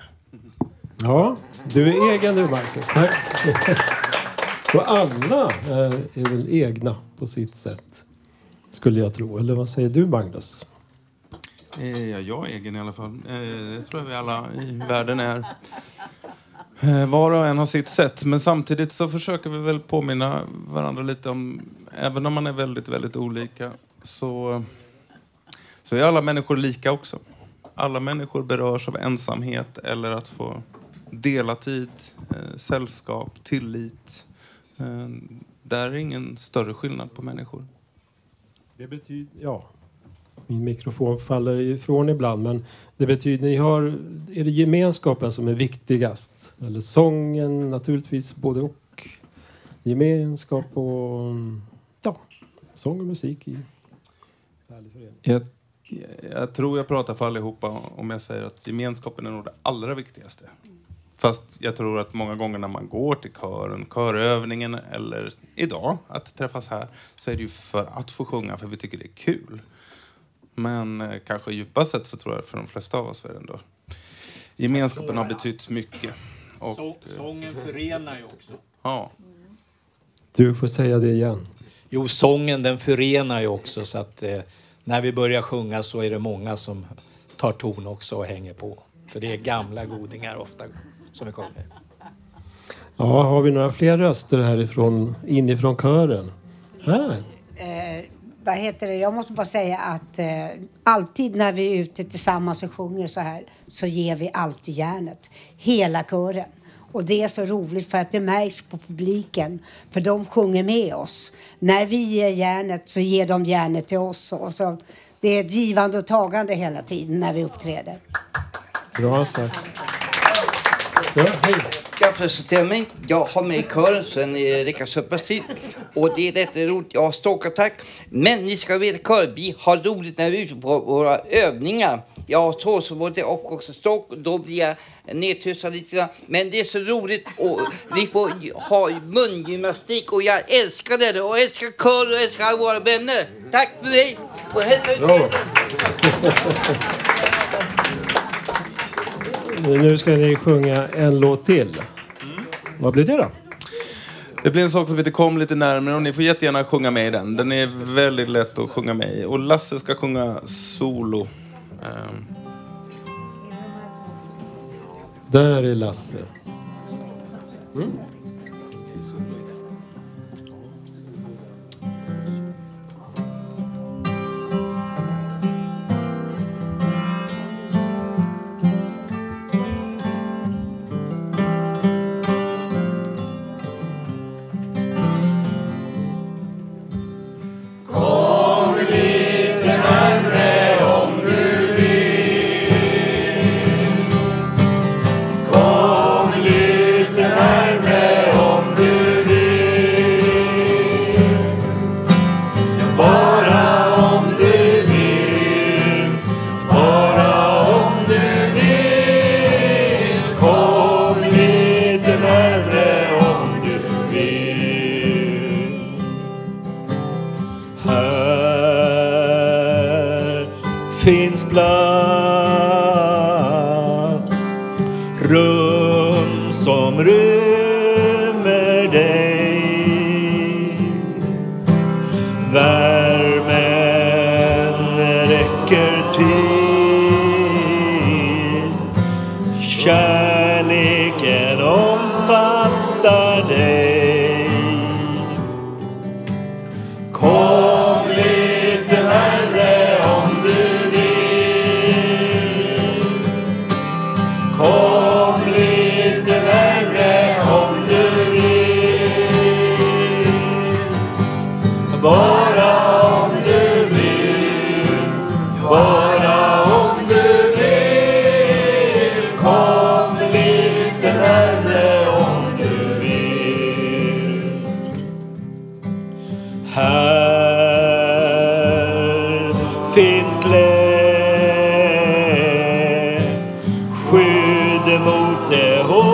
Ja, du är egen du Marcus. Tack. (laughs) Och alla är, är väl egna på sitt sätt. Skulle jag tro. Eller vad säger du Magnus? Eh, ja, jag är egen i alla fall. Eh, det tror jag vi alla i världen är. Var och en har sitt sätt, men samtidigt så försöker vi väl påminna varandra lite om, även om man är väldigt, väldigt olika, så, så är alla människor lika också. Alla människor berörs av ensamhet eller att få dela tid, eh, sällskap, tillit. Eh, där är ingen större skillnad på människor. Det betyder, ja. Min mikrofon faller ifrån ibland men det betyder ni har, är det gemenskapen som är viktigast? Eller sången naturligtvis både och. Gemenskap och ja, sång och musik i. Jag, jag tror jag pratar för allihopa om jag säger att gemenskapen är nog det allra viktigaste. Fast jag tror att många gånger när man går till kören, körövningen eller idag att träffas här så är det ju för att få sjunga för vi tycker det är kul. Men eh, kanske djupast sett så tror jag för de flesta av oss är det ändå gemenskapen har betytt mycket. Och, Så, eh, sången förenar ju också. ja. Du får säga det igen. Jo, sången den förenar ju också så att eh, när vi börjar sjunga så är det många som tar ton också och hänger på. För det är gamla godingar ofta som vi sjunger. Ja, har vi några fler röster härifrån, inifrån kören? Här. Eh, vad heter det? Jag måste bara säga att eh, alltid när vi är ute tillsammans och sjunger så här så ger vi alltid järnet. Hela kören. Och det är så roligt för att det märks på publiken. För de sjunger med oss. När vi ger järnet så ger de järnet till oss. Och så, det är ett givande och tagande hela tiden när vi uppträder. Bra sagt. Ja, hej. Jag presenterar mig. Jag har med i kören sedan eh, Rickard Suppas tid. Och det är rätt roligt. Jag har stråkattack. Men ni ska veta kör, vi har roligt när vi är ute på våra övningar. Jag har tåsområde och också stråk. Då blir jag nedtussad lite grann. Men det är så roligt och vi får ha mungymnastik och jag älskar det och älskar kör och älskar våra vänner. Tack för mig och hälsa ut. Nu ska ni sjunga en låt till. Vad blir det då? Det blir en sak som heter Kom lite närmare och ni får jättegärna sjunga med i den. Den är väldigt lätt att sjunga med i. Och Lasse ska sjunga solo. Ehm, Där är Lasse. Mm. Skydd mot det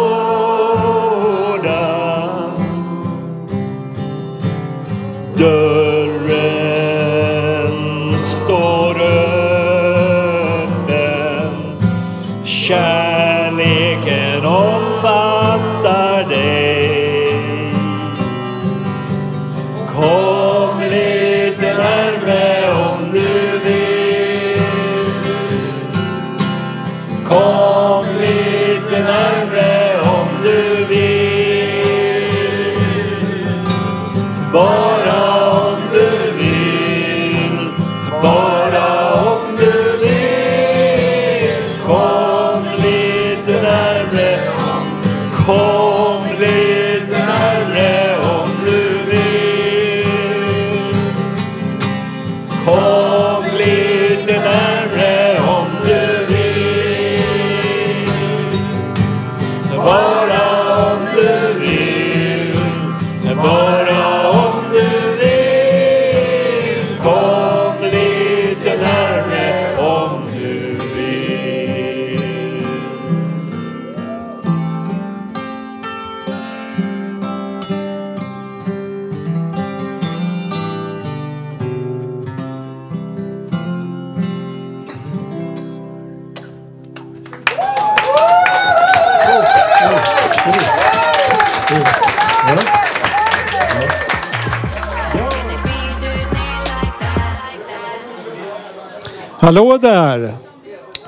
Hallå där!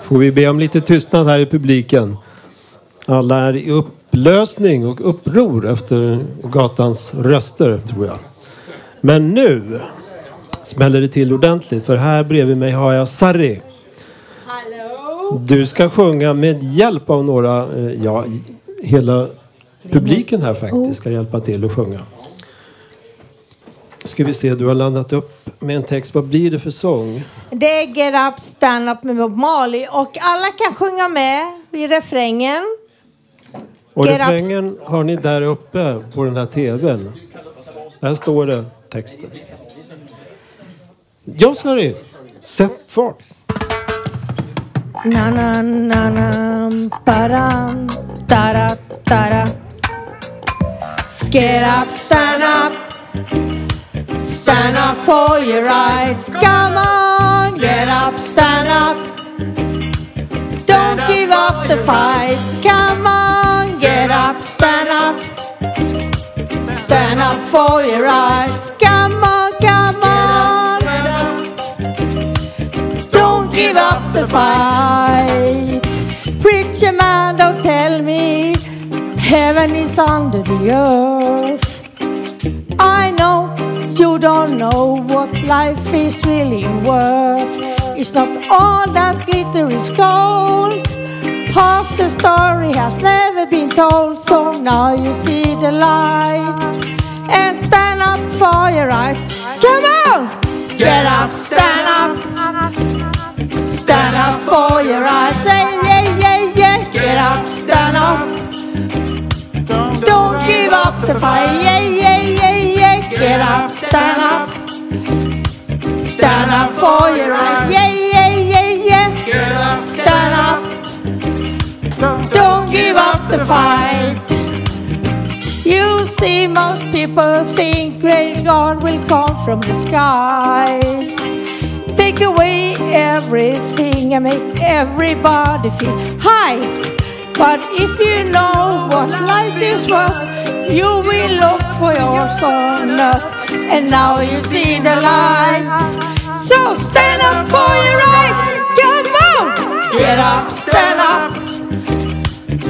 Får vi be om lite tystnad här i publiken. Alla är i upplösning och uppror efter gatans röster, tror jag. Men nu smäller det till ordentligt för här bredvid mig har jag Sarri. Du ska sjunga med hjälp av några, eh, ja, hela publiken här faktiskt ska hjälpa till att sjunga. Ska vi se, du har landat upp med en text. Vad blir det för sång? Det är Get Up Stand Up med Bob Marley och alla kan sjunga med i refrängen. Och Get up. refrängen har ni där uppe på den här tvn. Där står det texten. Ja, sorry. Sätt fart. Na na na na param tara tara Get up, stand up Stand up for your rights. Come on, get up, stand up. Don't give up the fight. Come on, get up, stand up. Stand up for your rights. Come on, come on. Don't give up the fight. Preacher man, don't tell me. Heaven is under the earth. I know you don't know what life is really worth. It's not all that glitter is gold. Half the story has never been told, so now you see the light and stand up for your right. Come on! Get up, stand up. Stand up for your rights. Say yeah, yeah, yeah. Get up, stand up. Don't give up the fight. Yeah, yeah, yeah, yeah. Get up, stand up. Stand up for your rights. Yeah, yeah, yeah, yeah. Get up, stand up. Don't give up the fight. You see, most people think rain God will come from the skies. Take away everything and make everybody feel high. But if you know what life is worth, you will look for yours on earth. And now you see the light. So stand up for your rights. Come on! Get up, stand up.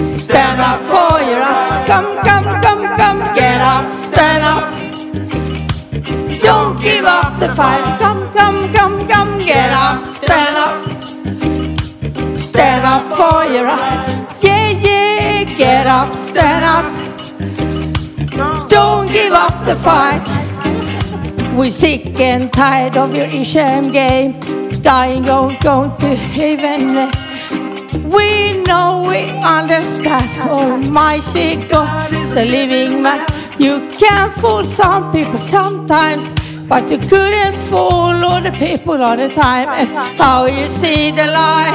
Stand up for your rights. Come, come, come, come. Get up, stand up. Don't give up the fight. Come, come, come, come. Get up, stand up. Stand up for your rights. Up, stand up. Don't give up the fight. We're sick and tired of your shame game. Dying, going, going to heaven. We know, we understand. Almighty God is a living man. You can fool some people sometimes, but you couldn't fool all the people all the time. And now you see the light.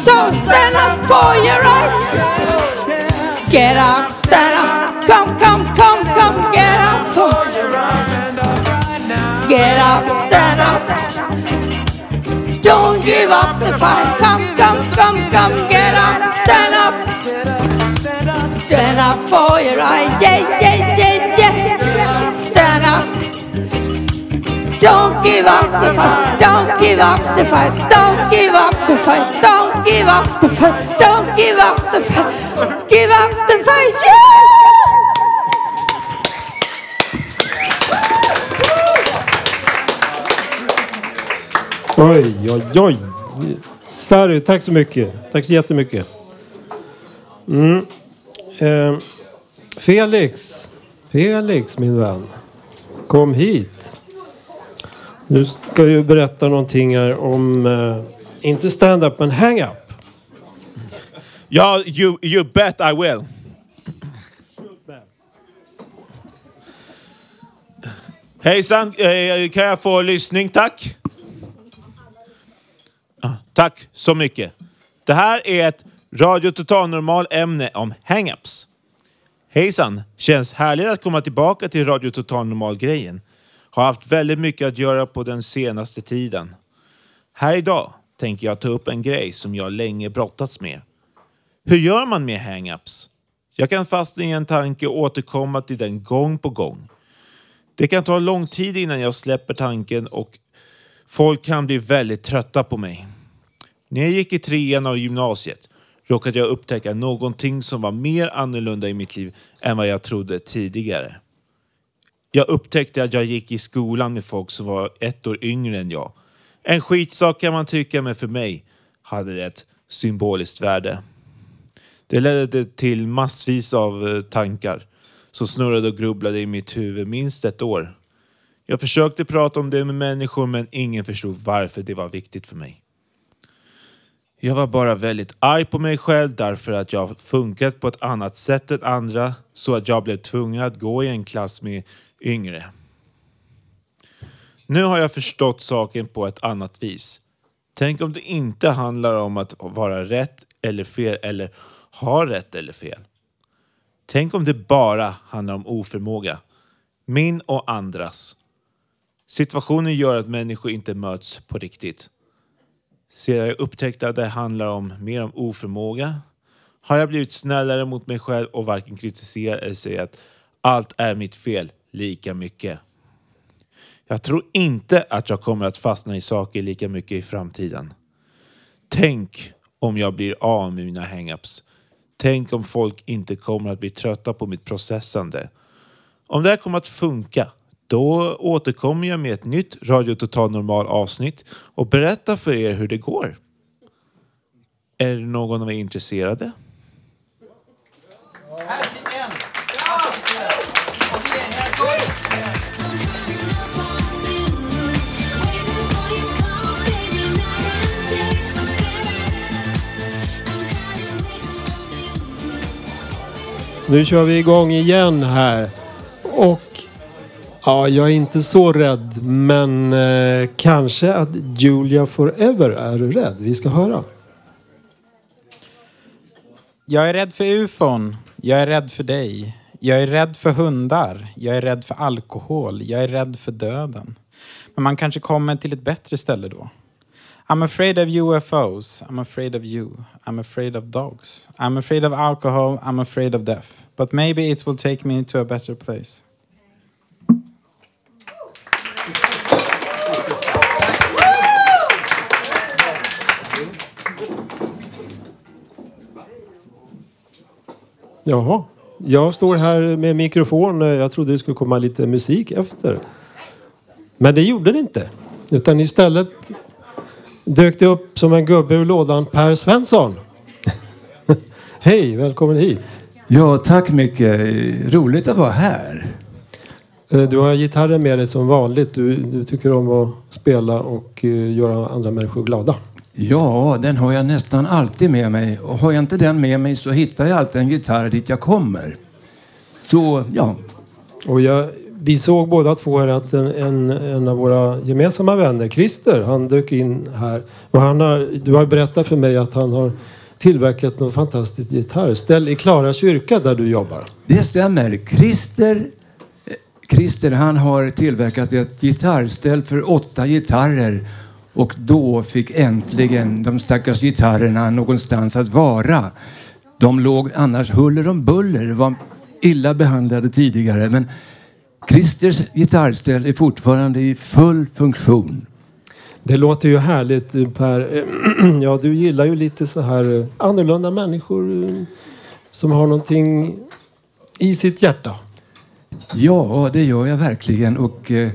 So stand up for your rights. Get up, stand up. Come, come, come, come. Get up for your rights. Get up, stand up. Don't give up the fight. Come, come, come, come. Get up, stand up. Stand up for your right. Yeah, yeah, yeah. Don't give up the fight. Don't give up the fight. Don't give up the fight. Don't give up the fight. Don't give up the fight. Give up the fight. Yeah! Oj, oj, oj. Sari, tack så mycket. Tack så jättemycket. Mm. Eh, Felix. Felix, min vän. Kom hit. Nu ska ju berätta någonting här om, eh, inte stand-up, men hang-up. Ja, you, you bet I will. Hejsan, eh, kan jag få lyssning tack? Ah, Tack så mycket. Det här är ett Radio Total Normal ämne om hang-ups. Hejsan! Känns härligt att komma tillbaka till Radio Total Normal-grejen. Har haft väldigt mycket att göra på den senaste tiden. Här idag tänker jag ta upp en grej som jag länge brottats med. Hur gör man med hang-ups? Jag kan fastna i en tanke och återkomma till den gång på gång. Det kan ta lång tid innan jag släpper tanken och folk kan bli väldigt trötta på mig. När jag gick i trean av gymnasiet råkade jag upptäcka någonting som var mer annorlunda i mitt liv än vad jag trodde tidigare. Jag upptäckte att jag gick i skolan med folk som var ett år yngre än jag. En skitsak kan man tycka, men för mig hade det ett symboliskt värde. Det ledde till massvis av eh, tankar som snurrade och grubblade i mitt huvud minst ett år. Jag försökte prata om det med människor men ingen förstod varför det var viktigt för mig. Jag var bara väldigt arg på mig själv därför att jag funkat på ett annat sätt än andra så att jag blev tvungen att gå i en klass med yngre. Nu har jag förstått saken på ett annat vis. Tänk om det inte handlar om att vara rätt eller fel eller ha rätt eller fel. Tänk om det bara handlar om oförmåga. Min och andras. Situationen gör att människor inte möts på riktigt. Sedan jag upptäckte att det handlar om mer om oförmåga har jag blivit snällare mot mig själv och varken kritiserar eller säger att allt är mitt fel lika mycket. Jag tror inte att jag kommer att fastna i saker lika mycket i framtiden. Tänk om jag blir av med mina hang-ups. Tänk om folk inte kommer att bli trötta på mitt processande. Om det här kommer att funka, då återkommer jag med ett nytt Radio Total Normal avsnitt och berättar för er hur det går. Är det någon av er intresserade? Nu kör vi igång igen här. Och ja, jag är inte så rädd, men eh, kanske att Julia Forever är rädd. Vi ska höra. Jag är rädd för ufon. Jag är rädd för dig. Jag är rädd för hundar. Jag är rädd för alkohol. Jag är rädd för döden. Men man kanske kommer till ett bättre ställe då. I'm afraid of UFOs. I'm afraid of you. I'm afraid of dogs. I'm afraid of alcohol. I'm afraid of death. But maybe it will take me to a better place. Jaha. Jag står här med mikrofon. Jag trodde det skulle komma lite musik efter. Men det gjorde det inte. Utan istället dök det upp som en gubbe ur lådan Per Svensson. (laughs) Hej, välkommen hit. Ja, tack mycket. Roligt att vara här. Eh, Du har gitarren med dig som vanligt. Du, du tycker om att spela och eh, göra andra människor glada. Ja, den har jag nästan alltid med mig. Och har jag inte den med mig så hittar jag alltid en gitarr dit jag kommer. Så, ja. Och jag, vi såg båda två här att en, en, en av våra gemensamma vänner, Christer, han dök in här. Och han har, du har berättat för mig att han har tillverkat något fantastiskt gitarrställ i Klara kyrka där du jobbar. Det stämmer. Christer, eh, Christer han har tillverkat ett gitarrställ för åtta gitarrer. Och då fick äntligen de stackars gitarrerna någonstans att vara. De låg annars huller om buller, var illa behandlade tidigare. Men Christers gitarrställ är fortfarande i full funktion. Det låter ju härligt eh, Per. (clears throat) Ja, du gillar ju lite så här eh, annorlunda människor eh, som har någonting i sitt hjärta. Ja, det gör jag verkligen. Och eh,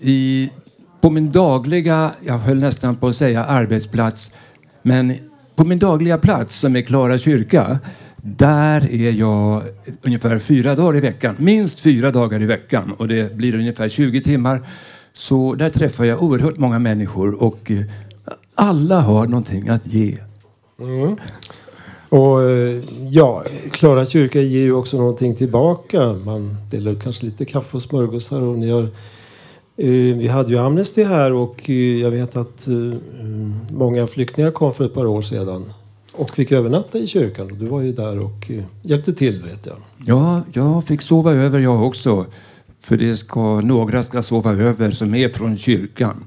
i, på min dagliga, jag höll nästan på att säga arbetsplats, men på min dagliga plats som är Klara kyrka, där är jag ungefär fyra dagar i veckan. Minst fyra dagar i veckan och det blir ungefär 20 timmar. Så där träffar jag oerhört många människor och eh, alla har någonting att ge. Mm. Och eh, ja, Klara kyrka ger ju också någonting tillbaka. Man delar kanske lite kaffe och smörgåsar och ni har eh, vi hade ju Amnesty här och jag vet att många flyktingar kom för ett par år sedan och fick övernatta i kyrkan. Du var ju där och eh, hjälpte till vet jag. Ja, jag fick sova över jag också. För det ska, några ska sova över som är från kyrkan.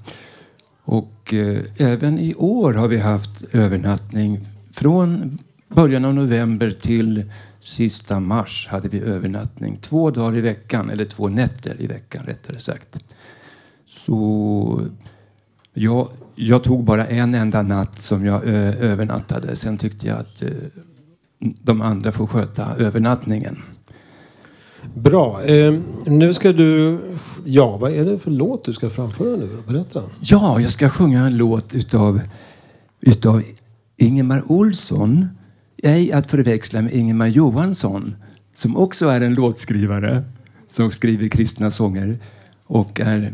Och eh, även i år har vi haft övernattning. Från början av november till sista mars hade vi övernattning. Två dagar i veckan, eller två nätter i veckan rättare sagt. Så jag, jag tog bara en enda natt som jag ö, övernattade. Sen tyckte jag att eh, de andra får sköta övernattningen. Bra. Eh, nu ska du... Ja, vad är det för låt du ska framföra nu? Berätta. Ja, jag ska sjunga en låt utav, utav Ingemar Olsson. Ej att förväxla med Ingemar Johansson som också är en låtskrivare som skriver kristna sånger. Och är,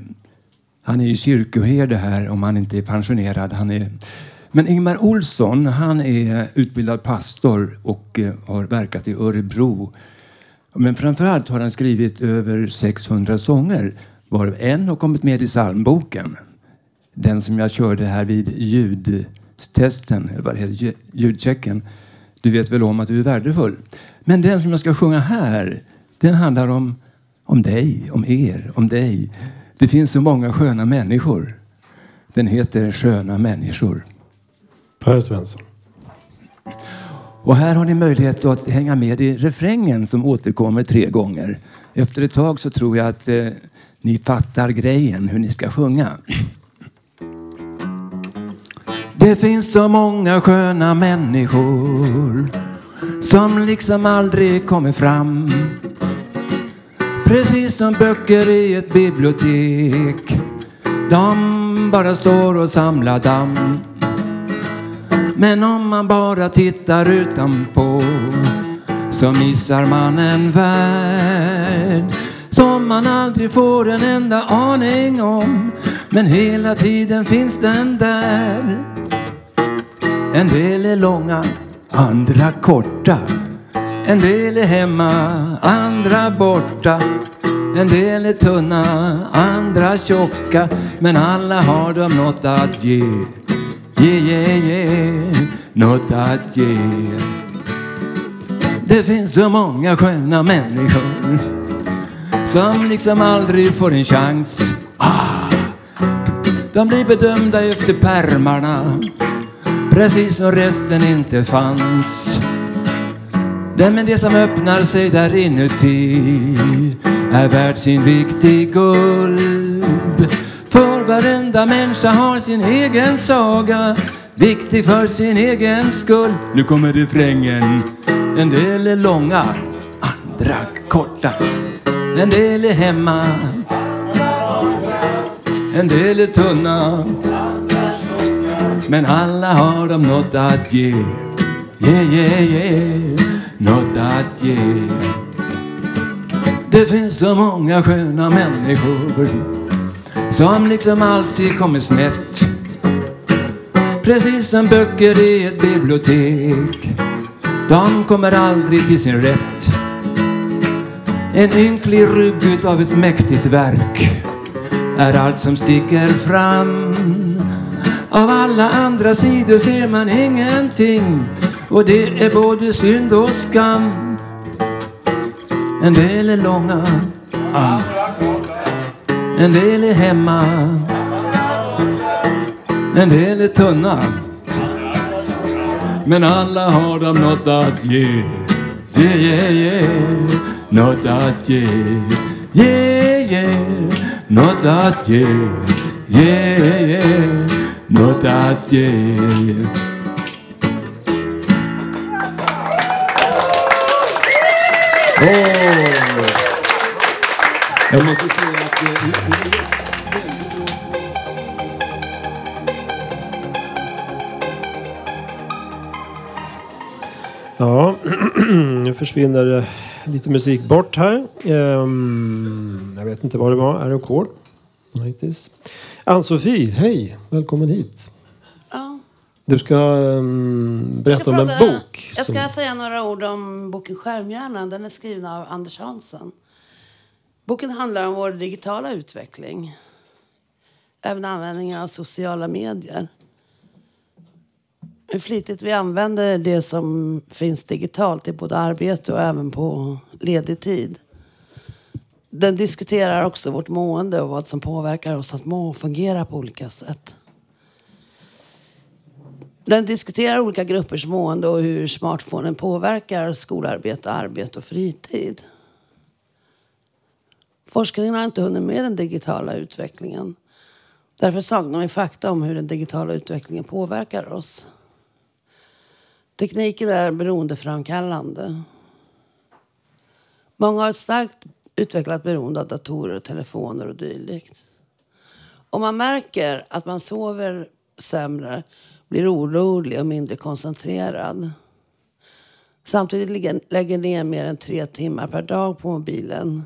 han är ju kyrkoherde här om han inte är pensionerad. Han är, men Ingemar Olsson han är utbildad pastor och eh, har verkat i Örebro. Men framförallt har han skrivit över 600 sånger varav en har kommit med i psalmboken. Den som jag körde här vid ljudtesten, eller vad det heter, ljudchecken. Du vet väl om att du är värdefull. Men den som jag ska sjunga här, den handlar om, om dig, om er, om dig. Det finns så många sköna människor. Den heter Sköna människor. Per Svensson. Och här har ni möjlighet att hänga med i refrängen som återkommer tre gånger. Efter ett tag så tror jag att eh, ni fattar grejen hur ni ska sjunga. Det finns så många sköna människor som liksom aldrig kommer fram. Precis som böcker i ett bibliotek. De bara står och samlar damm. Men om man bara tittar utanpå så missar man en värld som man aldrig får en enda aning om. Men hela tiden finns den där. En del är långa, andra korta. En del är hemma, andra borta. En del är tunna, andra tjocka. Men alla har de något att ge. Ge, ge, ge, något att ge. Det finns så många sköna människor som liksom aldrig får en chans. Ah! De blir bedömda efter pärmarna precis som resten inte fanns. Det men det som öppnar sig där inuti är värt sin vikt i guld. För varenda människa har sin egen saga, viktig för sin egen skull. Nu kommer refrängen. En del är långa, andra korta. En del är hemma, en del är tunna. Men alla har de något att ge. Yeah, yeah, yeah. Något att ge. Det finns så många sköna människor som liksom alltid kommer snett. Precis som böcker i ett bibliotek. De kommer aldrig till sin rätt. En ynklig rygg utav ett mäktigt verk är allt som sticker fram. Av alla andra sidor ser man ingenting och det är både synd och skam. En del är långa, en del är hemma, en del är tunna. Men alla har de något att ge, yeah, yeah, yeah. Något att ge, yeah, yeah. Något att ge, yeah, yeah. Något att ge. Jag måste säga att det Ja, (clears throat) nu försvinner det lite musik bort här. Ehm, jag vet inte vad det var. Är det ackord? Ann-Sofie, hej! Välkommen hit. Du ska ehm, Jag ska berätta om en prata- bok. Jag ska som- säga några ord om boken Skärmhjärnan. Den är skriven av Anders Hansen. Boken handlar om vår digitala utveckling. Även användningen av sociala medier. Hur flitigt vi använder det som finns digitalt i både arbete och även på ledig tid. Den diskuterar också vårt mående och vad som påverkar oss att må och fungera på olika sätt. Den diskuterar olika gruppers mående och hur smartphonen påverkar skolarbete, arbete och fritid. Forskningen har inte hunnit med den digitala utvecklingen. Därför saknar vi fakta om hur den digitala utvecklingen påverkar oss. Tekniken är beroendeframkallande. Många har ett starkt utvecklat beroende av datorer, telefoner och dylikt. Om man märker att man sover sämre, blir orolig och mindre koncentrerad. Samtidigt lägger ner mer än tre timmar per dag på mobilen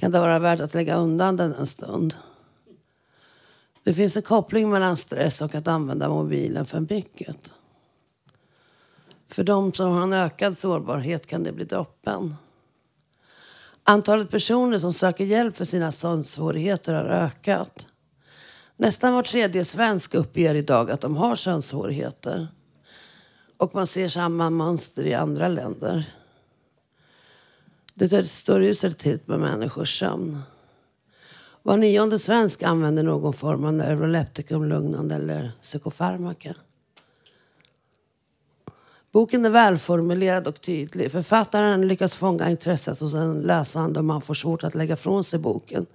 kan det vara värt att lägga undan den en stund. Det finns en koppling mellan stress och att använda mobilen för mycket. För de som har en ökad sårbarhet kan det bli droppen. Antalet personer som söker hjälp för sina sömnsvårigheter har ökat. Nästan var tredje svensk uppger idag att de har könssvårigheter. Och man ser samma mönster i andra länder. Det är står uselt till med människors sömn. Var nionde svensk använder någon form av neuroleptikum, lugnande eller psykofarmaka. Boken är välformulerad och tydlig. Författaren lyckas fånga intresset hos en läsande och man får svårt att lägga från sig boken.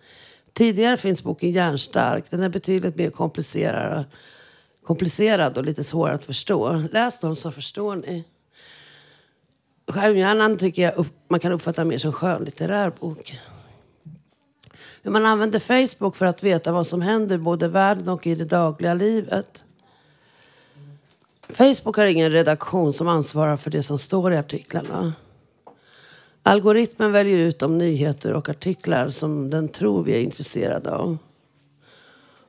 Tidigare finns boken Järnstark. Den är betydligt mer komplicerad, komplicerad och lite svårare att förstå. Läs dem så förstår ni. Skärmhjärnan tycker jag upp, man kan uppfatta mer som skönlitterär bok. Hur man använder Facebook för att veta vad som händer både i världen och i det dagliga livet. Facebook har ingen redaktion som ansvarar för det som står i artiklarna. Algoritmen väljer ut de nyheter och artiklar som den tror vi är intresserade av.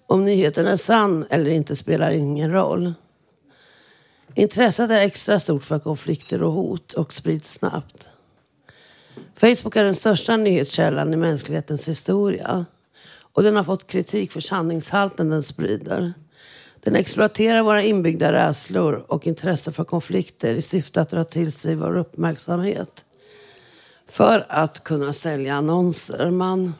Om nyheten är sann eller inte spelar ingen roll. Intresset är extra stort för konflikter och hot och sprids snabbt. Facebook är den största nyhetskällan i mänsklighetens historia. Och den har fått kritik för sanningshalten den sprider. Den exploaterar våra inbyggda rädslor och intresse för konflikter i syfte att dra till sig vår uppmärksamhet. För att kunna sälja annonser. Man,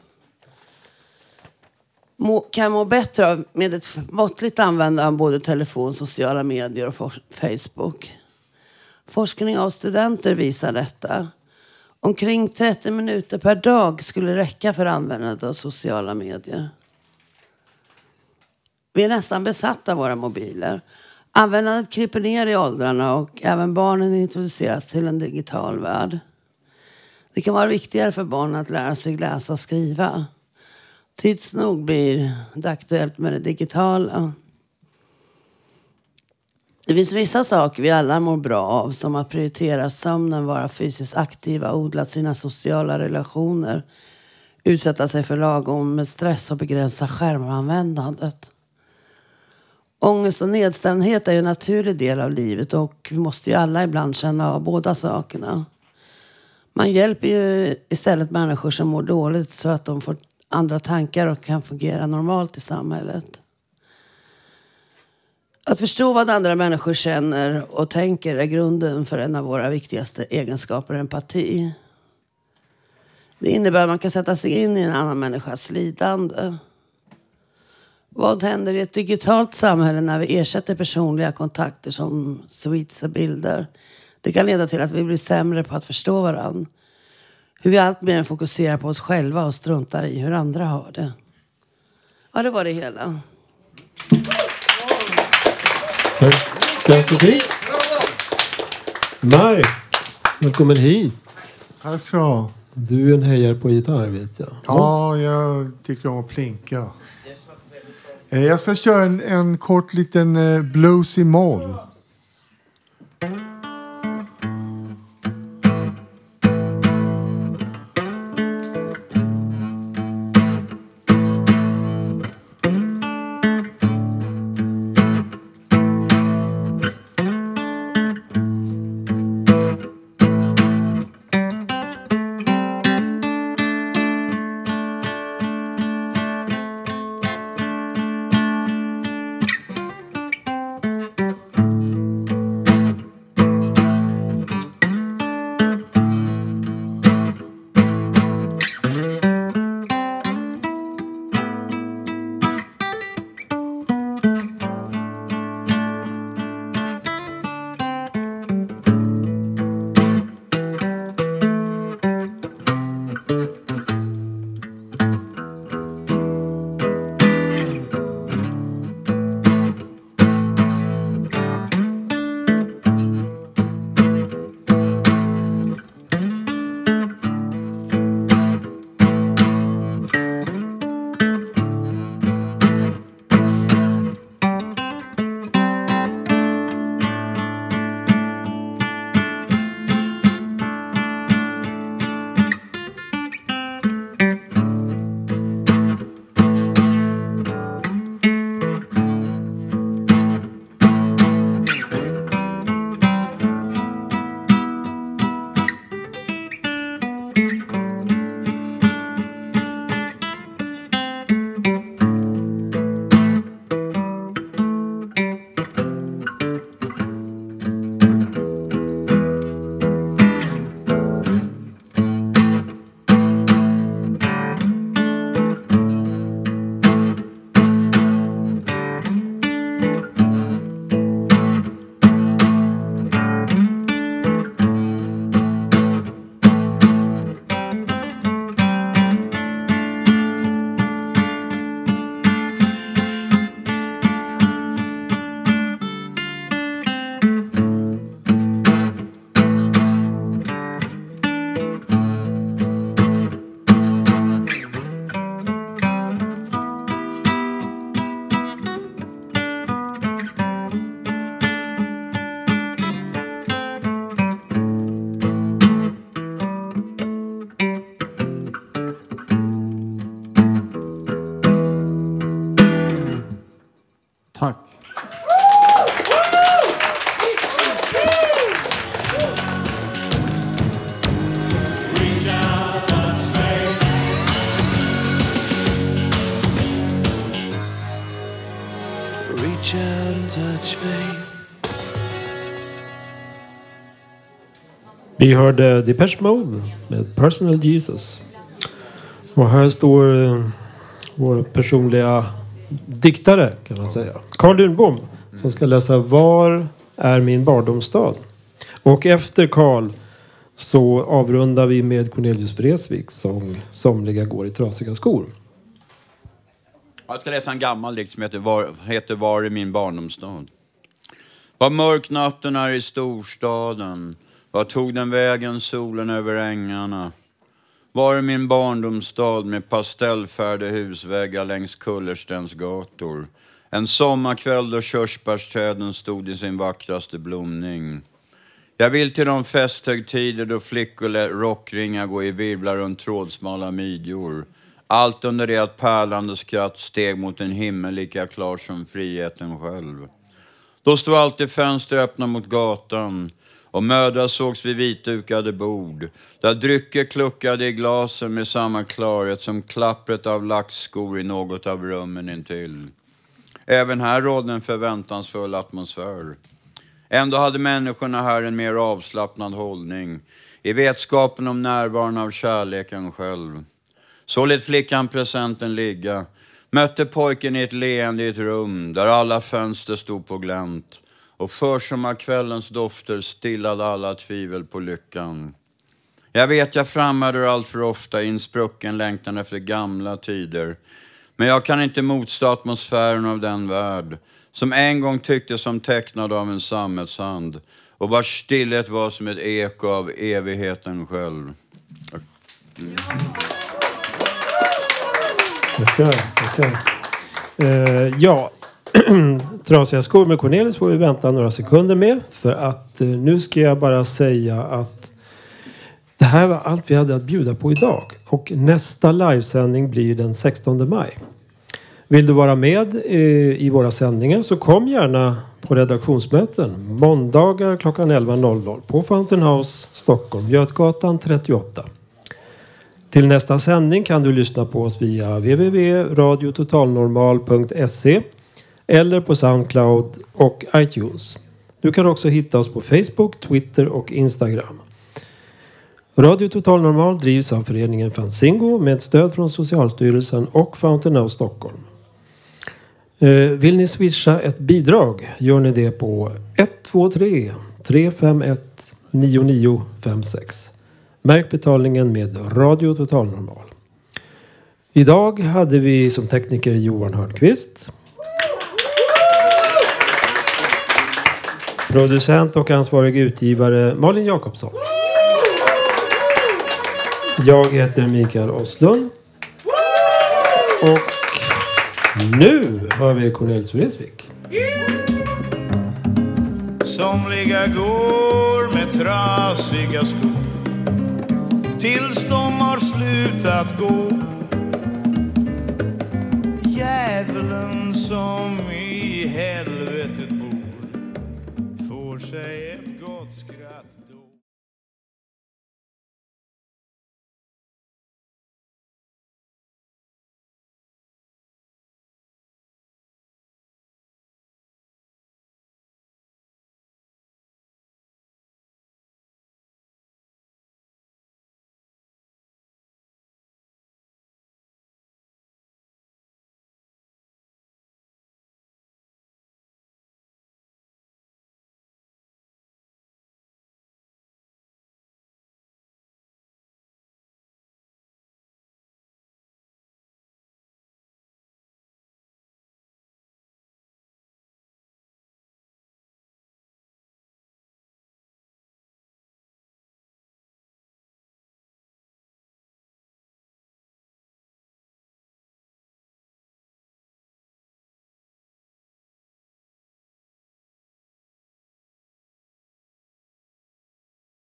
må, kan må bättre av med ett måttligt användande av både telefon, sociala medier och for, Facebook. Forskning av studenter visar detta. Omkring 30 minuter per dag skulle räcka för användandet av sociala medier. Vi är nästan besatta av våra mobiler. Användandet kryper ner i åldrarna och även barnen introduceras till en digital värld. Det kan vara viktigare för barn att lära sig läsa och skriva. Tids nog blir det aktuellt med det digitala. Det finns vissa saker vi alla mår bra av som att prioritera sömnen, vara fysiskt aktiva, odla sina sociala relationer, utsätta sig för lagom med stress och begränsa skärmanvändandet. Ångest och nedstämdhet är en naturlig del av livet och vi måste ju alla ibland känna av båda sakerna. Man hjälper ju istället människor som mår dåligt så att de får andra tankar och kan fungera normalt i samhället. Att förstå vad andra människor känner och tänker är grunden för en av våra viktigaste egenskaper, empati. Det innebär att man kan sätta sig in i en annan människas lidande. Vad händer i ett digitalt samhälle när vi ersätter personliga kontakter som tweets och bilder? Det kan leda till att vi blir sämre på att förstå varandra. Hur vi allt mer fokuserar på oss själva och struntar i hur andra har det. Ja, det var det hela. Tack Sofie. Mark, välkommen hit. Tack så Du är en hejare på gitarr vet jag. Ja, jag tycker om att plinka. Eh, Jag ska köra en, en kort liten eh, blues i moll. Vi hörde Depeche Mode med Personal Jesus. Och här står eh, vår personliga diktare kan man säga. Carl Lundbom som ska läsa Var är min barndomsstad? Och efter Carl så avrundar vi med Cornelius Vreeswijks sång Somliga går i trasiga skor. Jag ska läsa en gammal dikt som heter Var, heter Var är min barndomsstad? Vad mörk natten är i storstaden. Vad tog den vägen solen över ängarna? Var är min barndomsstad med pastellfärgade husväggar längs kullerstens gator? En sommarkväll då körsbärsträden stod i sin vackraste blomning. Jag vill till de festhögtider då flickor lät rockringar gå i virvlar runt trådsmala midjor. Allt under det att pärlande skratt steg mot en himmel lika klar som friheten själv. Då stod alltid fönster öppna mot gatan och mödrar sågs vid vitdukade bord där drycker kluckade i glasen med samma klarhet som klappret av laxskor i något av rummen intill. Även här rådde en förväntansfull atmosfär. Ändå hade människorna här en mer avslappnad hållning i vetskapen om närvaron av kärleken själv. Så lät flickan presenten ligga, mötte pojken i ett leende i ett rum där alla fönster stod på glänt och försommarkvällens dofter stillade alla tvivel på lyckan. Jag vet jag framhärdar allt för ofta i en sprucken längtan efter gamla tider. Men jag kan inte motstå atmosfären av den värld som en gång tycktes som tecknad av en sammetshand och vars stillhet var som ett eko av evigheten själv. Mm. Tackar, tackar. Eh, ja, (clears throat) Trasiga skor med Cornelis får vi vänta några sekunder med. För att eh, nu ska jag bara säga att det här var allt vi hade att bjuda på idag. Och nästa livesändning blir den 16 maj. Vill du vara med eh, i våra sändningar så kom gärna på redaktionsmöten måndagar klockan 11.00 på Fountain House Stockholm, Götgatan 38. Till nästa sändning kan du lyssna på oss via www.radiototalnormal.se eller på Soundcloud och iTunes. Du kan också hitta oss på Facebook, Twitter och Instagram. Radio Total Normal drivs av föreningen Fanzingo med stöd från Socialstyrelsen och Fountain of Stockholm. Eh, vill ni swisha ett bidrag gör ni det på 123 351 9956. Märk betalningen med Radio Total Normal. Idag hade vi som tekniker Johan Hörnqvist. Producent och ansvarig utgivare Malin Jakobsson. Jag heter Mikael Oslund. Och nu har vi Cornelis Vreeswijk. Somliga går med trasiga skor tills de har slutat gå. Djävulen som i helvetet say